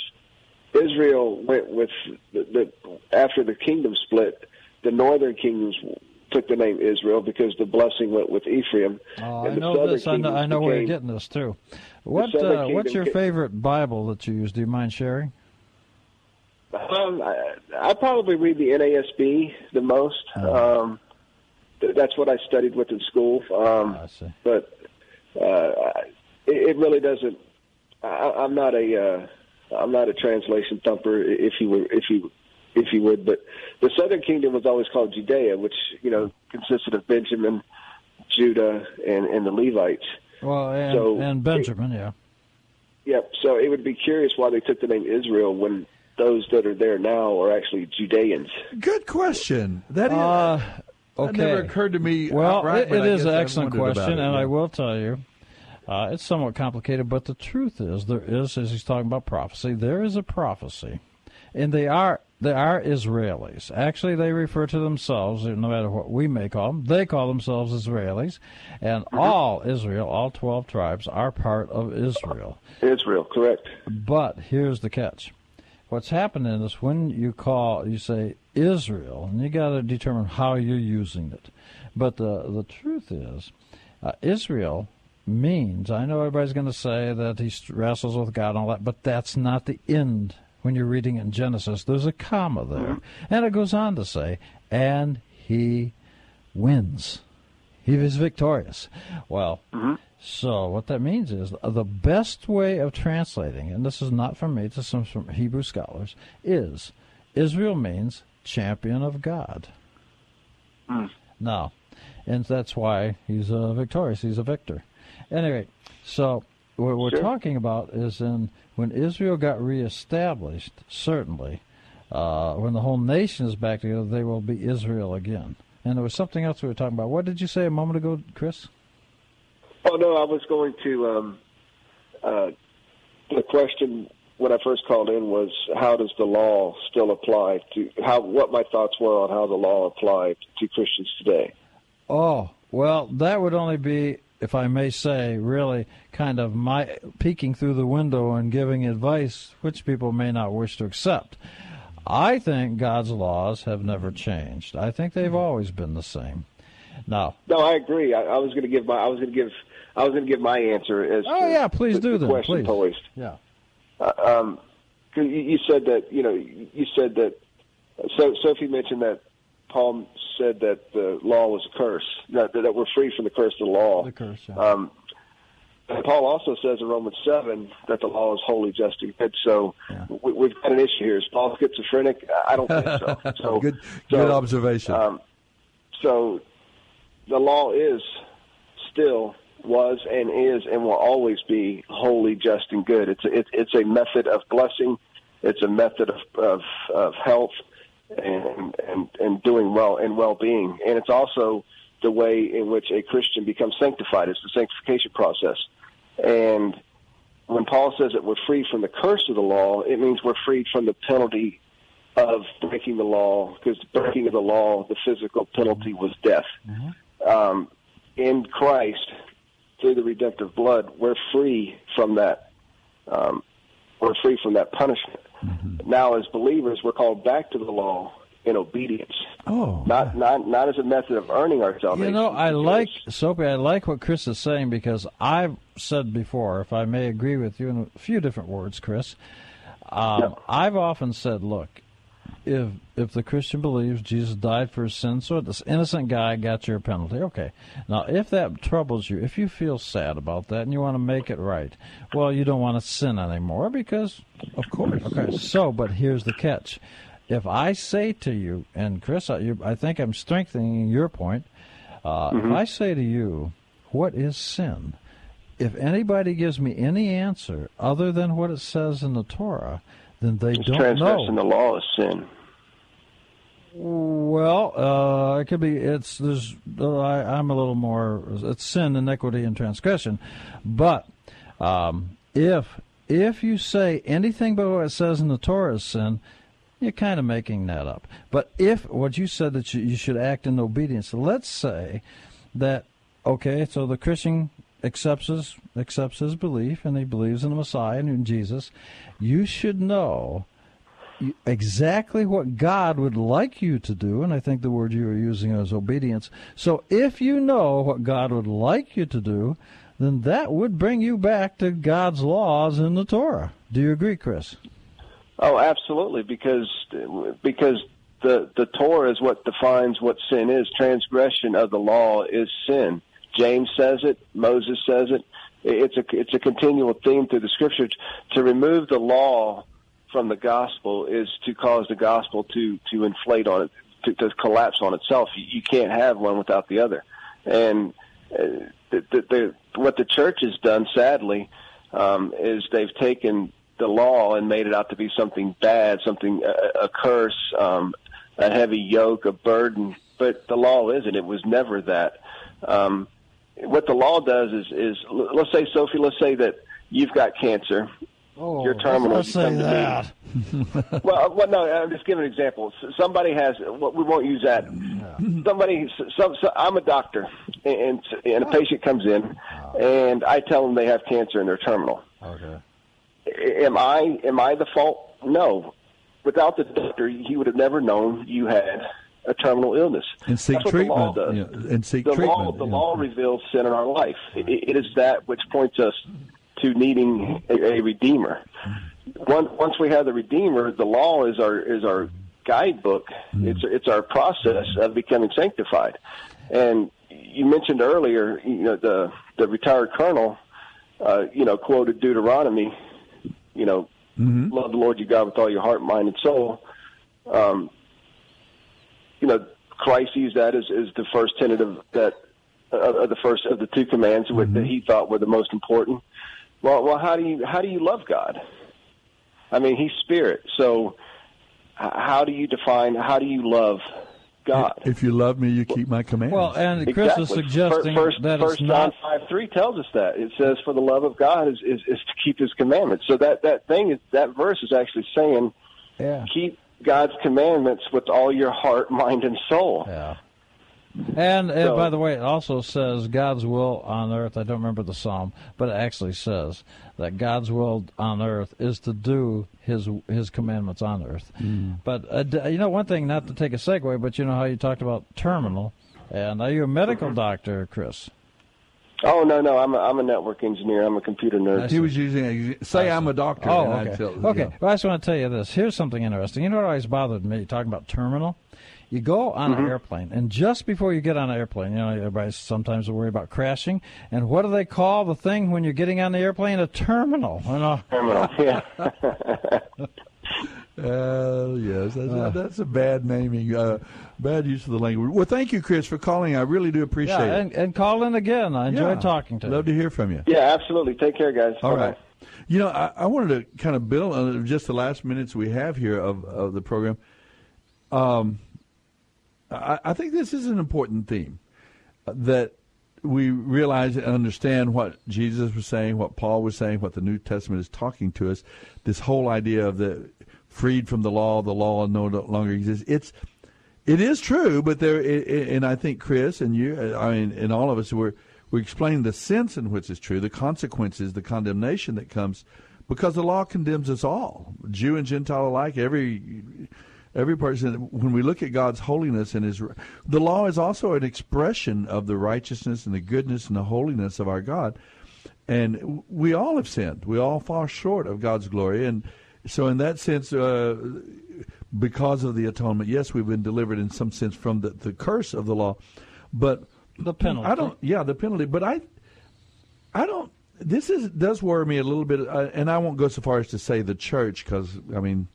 Israel went with the, the after the kingdom split, the northern kingdoms took the name Israel because the blessing went with Ephraim. Oh, I know this. I know, I know where you're getting this too. What uh, what's your favorite Bible that you use? Do you mind sharing? Um, I, I probably read the NASB the most. Oh. Um, th- that's what I studied with in school. Um, I see. But uh, it, it really doesn't. I, I'm not a. Uh, I'm not a translation thumper, if you were, if you, if you would. But the Southern Kingdom was always called Judea, which you know consisted of Benjamin, Judah, and and the Levites. Well, and, So- and Benjamin, yeah. Yep. So it would be curious why they took the name Israel when those that are there now are actually Judeans. Good question. That is. Uh, That never occurred to me. Well, outright, it, but it I is guess an excellent question, it, and yeah. I will tell you, uh, it's somewhat complicated. But the truth is, there is, as he's talking about prophecy, there is a prophecy, and they are they are Israelis. Actually, they refer to themselves, no matter what we may call them, they call themselves Israelis, and all Israel, all twelve tribes, are part of Israel. Israel, correct? But here's the catch. What's happening is when you call, you say Israel, and you got to determine how you're using it. But the the truth is, uh, Israel means. I know everybody's going to say that he wrestles with God and all that, but that's not the end. When you're reading in Genesis, there's a comma there, and it goes on to say, "And he wins." He is victorious. Well, so what that means is the best way of translating, and this is not from me, this is from Hebrew scholars, is Israel means champion of God. Now, and that's why he's uh, victorious. He's a victor. Anyway, so what we're Sure. talking about is in when Israel got reestablished. Certainly, uh, when the whole nation is back together, they will be Israel again. And there was something else we were talking about. What did you say a moment ago, Chris? Oh no, I was going to um, uh, the question when I first called in was how does the law still apply to how what my thoughts were on how the law applied to Christians today. Oh, well, that would only be, if I may say, really kind of my peeking through the window and giving advice which people may not wish to accept. I think God's laws have never changed. I think they've always been the same. Now, No, I agree. I, I was going to give my I was going to give I was going to give my answer as oh to yeah, please the, do the that. question Please. posed. Yeah. Uh, um, you, you said that you know you said that. So Soapy mentioned that Paul said that the law was a curse. That, that we're free from the curse of the law. The curse. Yeah. Um, and Paul also says in Romans seven that the law is holy, just, and good. So we, we've got an issue here. Is Paul schizophrenic? I don't think so. [laughs] So good, so, good observation. Um, so the law is still was and is and will always be holy, just, and good. It's a, it's it's a method of blessing. It's a method of of, of health and and and doing well and well being. And it's also the way in which a Christian becomes sanctified. It's the sanctification process. And when Paul says that we're free from the curse of the law, it means we're freed from the penalty of breaking the law, because the breaking of the law, the physical penalty was death. Um, in Christ, through the redemptive blood, we're free from that. Um, we're free from that punishment. Now, as believers, we're called back to the law in obedience. Oh, not not not as a method of earning our salvation. You know, I like Soapy. I like what Chris is saying because I've said before, if I may agree with you in a few different words, Chris. Um, I've often said, look, if if the Christian believes Jesus died for his sins, so this innocent guy got your penalty. Okay. Now, if that troubles you, if you feel sad about that and you want to make it right, well, you don't want to sin anymore because, of course. Okay. So, but here's the catch: if I say to you, and Chris, I, you, I think I'm strengthening your point. Uh, If I say to you, "What is sin?" If anybody gives me any answer other than what it says in the Torah, then they don't transgressing know. the law is sin. Well, uh, it could be. It's there's. Uh, I, I'm a little more. It's sin, iniquity, and transgression. But um, if if you say anything but what it says in the Torah is sin, you're kind of making that up. But if what you said that you, you should act in obedience, let's say that okay, so the Christian accepts his accepts his belief and he believes in the Messiah and in Jesus, you should know exactly what God would like you to do, and I think the word you are using is obedience. So if you know what God would like you to do, then that would bring you back to God's laws in the Torah. Do you agree, Chris? Oh, absolutely, because because the the Torah is what defines what sin is. Transgression of the law is sin. James says it. Moses says it. It's a it's a continual theme through the scriptures. To remove the law from the gospel is to cause the gospel to to inflate on it, to, to collapse on itself. You, you can't have one without the other. And uh, the, the, the, what the church has done, sadly, um, is they've taken the law and made it out to be something bad, something a, a curse, um, a heavy yoke, a burden. But the law isn't. It was never that. Um, what the law does is, is let's say, Soapy, let's say that you've got cancer. Oh, You're terminal. let's You say come to me. that. [laughs] [laughs] well, well, no, I'm just giving an example. Somebody has. well, We won't use that. Somebody. Some, so I'm a doctor, and and a patient comes in, and I tell them they have cancer and they're terminal. Okay. Am I am I the fault? No. Without the doctor, he would have never known you had a terminal illness. And seek That's what the law treatment. does. Yeah, and seek the treatment. law, the yeah. law reveals sin in our life. It, it is that which points us to needing a, a redeemer. Once, once we have the redeemer, the law is our is our guidebook. It's it's our process of becoming sanctified. And you mentioned earlier, you know, the the retired colonel, uh, you know, quoted Deuteronomy, you know, love the Lord your God with all your heart, mind, and soul. Um, you know, Christ used that as, as the first tenet of that uh, of the first of the two commands with, that he thought were the most important. Well, well, how do you how do you love God? I mean, He's spirit, so how do you define how do you love God. If you love me, you keep my commands. Well, and Chris is suggesting first, that first it's John not. five three tells us that it says, "For the love of God is, is, is to keep His commandments." So that that thing is that verse is actually saying, Yeah. "Keep God's commandments with all your heart, mind, and soul." Yeah. And, and So- by the way, it also says God's will on earth. I don't remember the psalm, but it actually says that God's will on earth is to do His His commandments on earth. But uh, you know, one thing, not to take a segue, but you know how you talked about terminal, and are you a medical doctor, Chris? Oh no, no, I'm a, I'm a network engineer. I'm a computer nerd. he was using a, say I'm a doctor. Oh, okay. tell- okay. yeah. Well, I just want to tell you this. Here's something interesting. You know what always bothered me? Talking about terminal. You go on Mm-hmm. an airplane, and just before you get on an airplane, you know, everybody sometimes worry about crashing. And what do they call the thing when you're getting on the airplane? A terminal. You know? Terminal. [laughs] Yeah. [laughs] Uh, yes, that's, Uh. that's a bad naming, uh, bad use of the language. Well, thank you, Chris, for calling. I really do appreciate yeah, it. and, and call in again. I enjoy Yeah. talking to you. Love to hear from you. yeah, absolutely. Take care, guys. All Bye-bye. right. You know, I, I wanted to kind of build on just the last minutes we have here of, of the program. Um, I, I think this is an important theme uh, that we realize and understand what Jesus was saying, what Paul was saying, what the New Testament is talking to us. This whole idea of the freed from the law, the law no longer exists. It's it is true, but there, and I think Chris and you, uh, I mean, and all of us, we're we explain the sense in which it's true, the consequences, the condemnation that comes, because the law condemns us all, Jew and Gentile alike. Every every person. When we look at God's holiness and His, the law is also an expression of the righteousness and the goodness and the holiness of our God, and we all have sinned. We all fall short of God's glory, and so in that sense. Uh, because of the atonement, yes, we've been delivered in some sense from the, the curse of the law, but the penalty. I don't. Yeah, the penalty. But I, I don't. This is does worry me a little bit, uh, and I won't go so far as to say the church because I mean,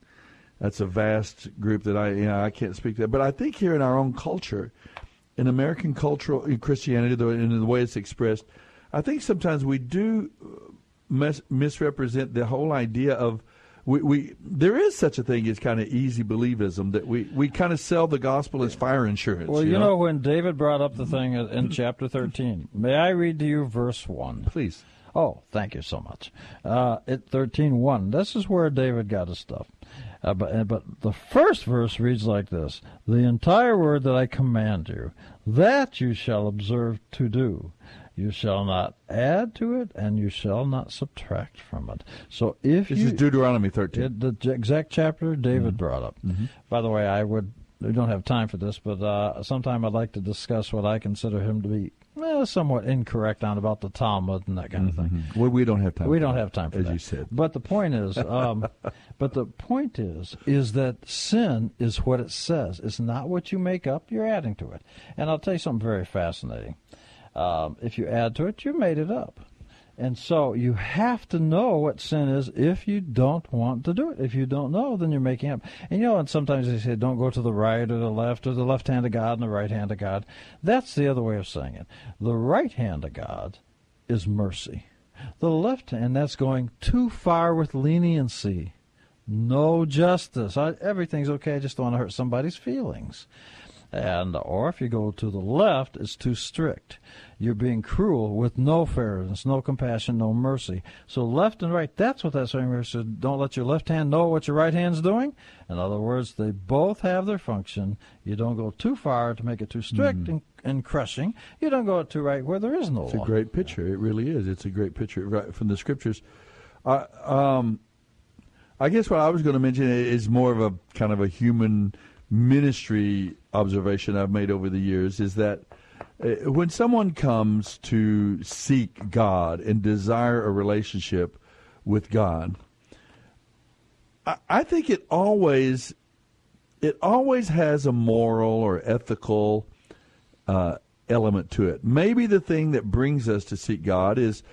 that's a vast group that I you know, I can't speak to. But I think here in our own culture, in American cultural in Christianity, the, in the way it's expressed, I think sometimes we do mis- misrepresent the whole idea of we, we there is such a thing as kind of easy believism that we, we kind of sell the gospel as fire insurance. Well, you know, when David brought up the thing in chapter 13, may I read to you verse 1? Please. Oh, thank you so much. Uh, at 13.1, this is where David got his stuff. Uh, but, uh, but the first verse reads like this The entire word that I command you, that you shall observe to do. You shall not add to it, and you shall not subtract from it. So if This you is Deuteronomy 13. it, the exact chapter David brought up. By the way, I would we don't have time for this, but uh, sometime I'd like to discuss what I consider him to be well, somewhat incorrect on about the Talmud and that kind of thing. Well, we don't have time. We don't that, have time for as that. you said. But the point is, [laughs] um, but the point is, is that sin is what it says. It's not what you make up. You're adding to it. And I'll tell you something very fascinating. Um, if you add to it, you made it up. And so you have to know what sin is if you don't want to do it. If you don't know, then you're making up. And you know, and sometimes they say, don't go to the right or the left or the left hand of God and the right hand of God. That's the other way of saying it. The right hand of God is mercy. The left hand, that's going too far with leniency. No justice. I, everything's okay. I just don't want to hurt somebody's feelings. And or if you go to the left, it's too strict. You're being cruel with no fairness, no compassion, no mercy. So left and right, that's what that saying verse says. Don't let your left hand know what your right hand's doing. In other words, they both have their function. You don't go too far to make it too strict and, and crushing. You don't go too right where there is no It's a law. great picture. It really is. It's a great picture right from the scriptures. I um, I guess what I was going to mention is more of a kind of a human ministry observation I've made over the years is that uh, when someone comes to seek God and desire a relationship with God, I, think it always it always has a moral or ethical uh, element to it. Maybe the thing that brings us to seek God is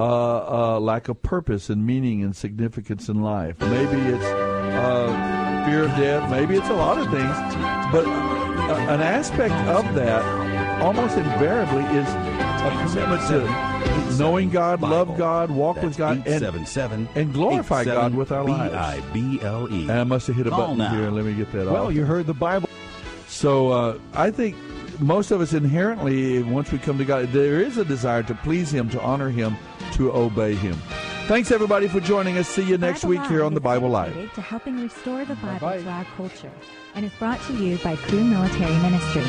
uh, uh, lack of purpose and meaning and significance in life. Maybe it's uh, fear of death. Maybe it's a lot of things. But uh, an aspect of that, almost invariably, is a commitment to knowing God, love God, walk with God, and, and glorify God with our lives. B-I-B-L-E. And I must have hit a Call button now. here. Let me get that Well, off. you heard the Bible. So uh, I think most of us inherently, once we come to God, there is a desire to please Him, to honor Him, to obey Him. Thanks everybody for joining us. See you next Bible week here on the Bible Live. To helping restore the Bible Bye-bye. to our culture, and is brought to you by Cru Military Ministry.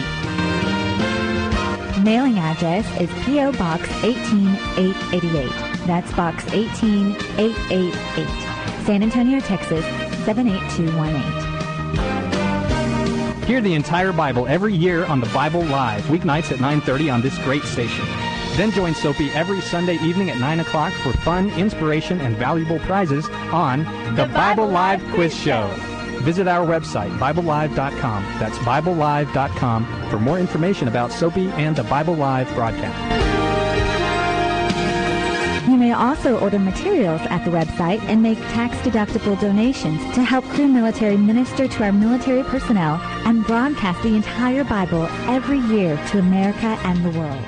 Mailing address is P.O. Box 18888. That's Box 18888, San Antonio, Texas 78218. Hear the entire Bible every year on the Bible Live, weeknights at 9.30 on this great station. Then join Soapy every Sunday evening at 9 o'clock for fun, inspiration, and valuable prizes on The, Bible, Live Quiz Show. Visit our website, BibleLive.com. That's BibleLive.com for more information about Soapy and the Bible Live broadcast. You may also order materials at the website and make tax-deductible donations to help Cru Military minister to our military personnel and broadcast the entire Bible every year to America and the world.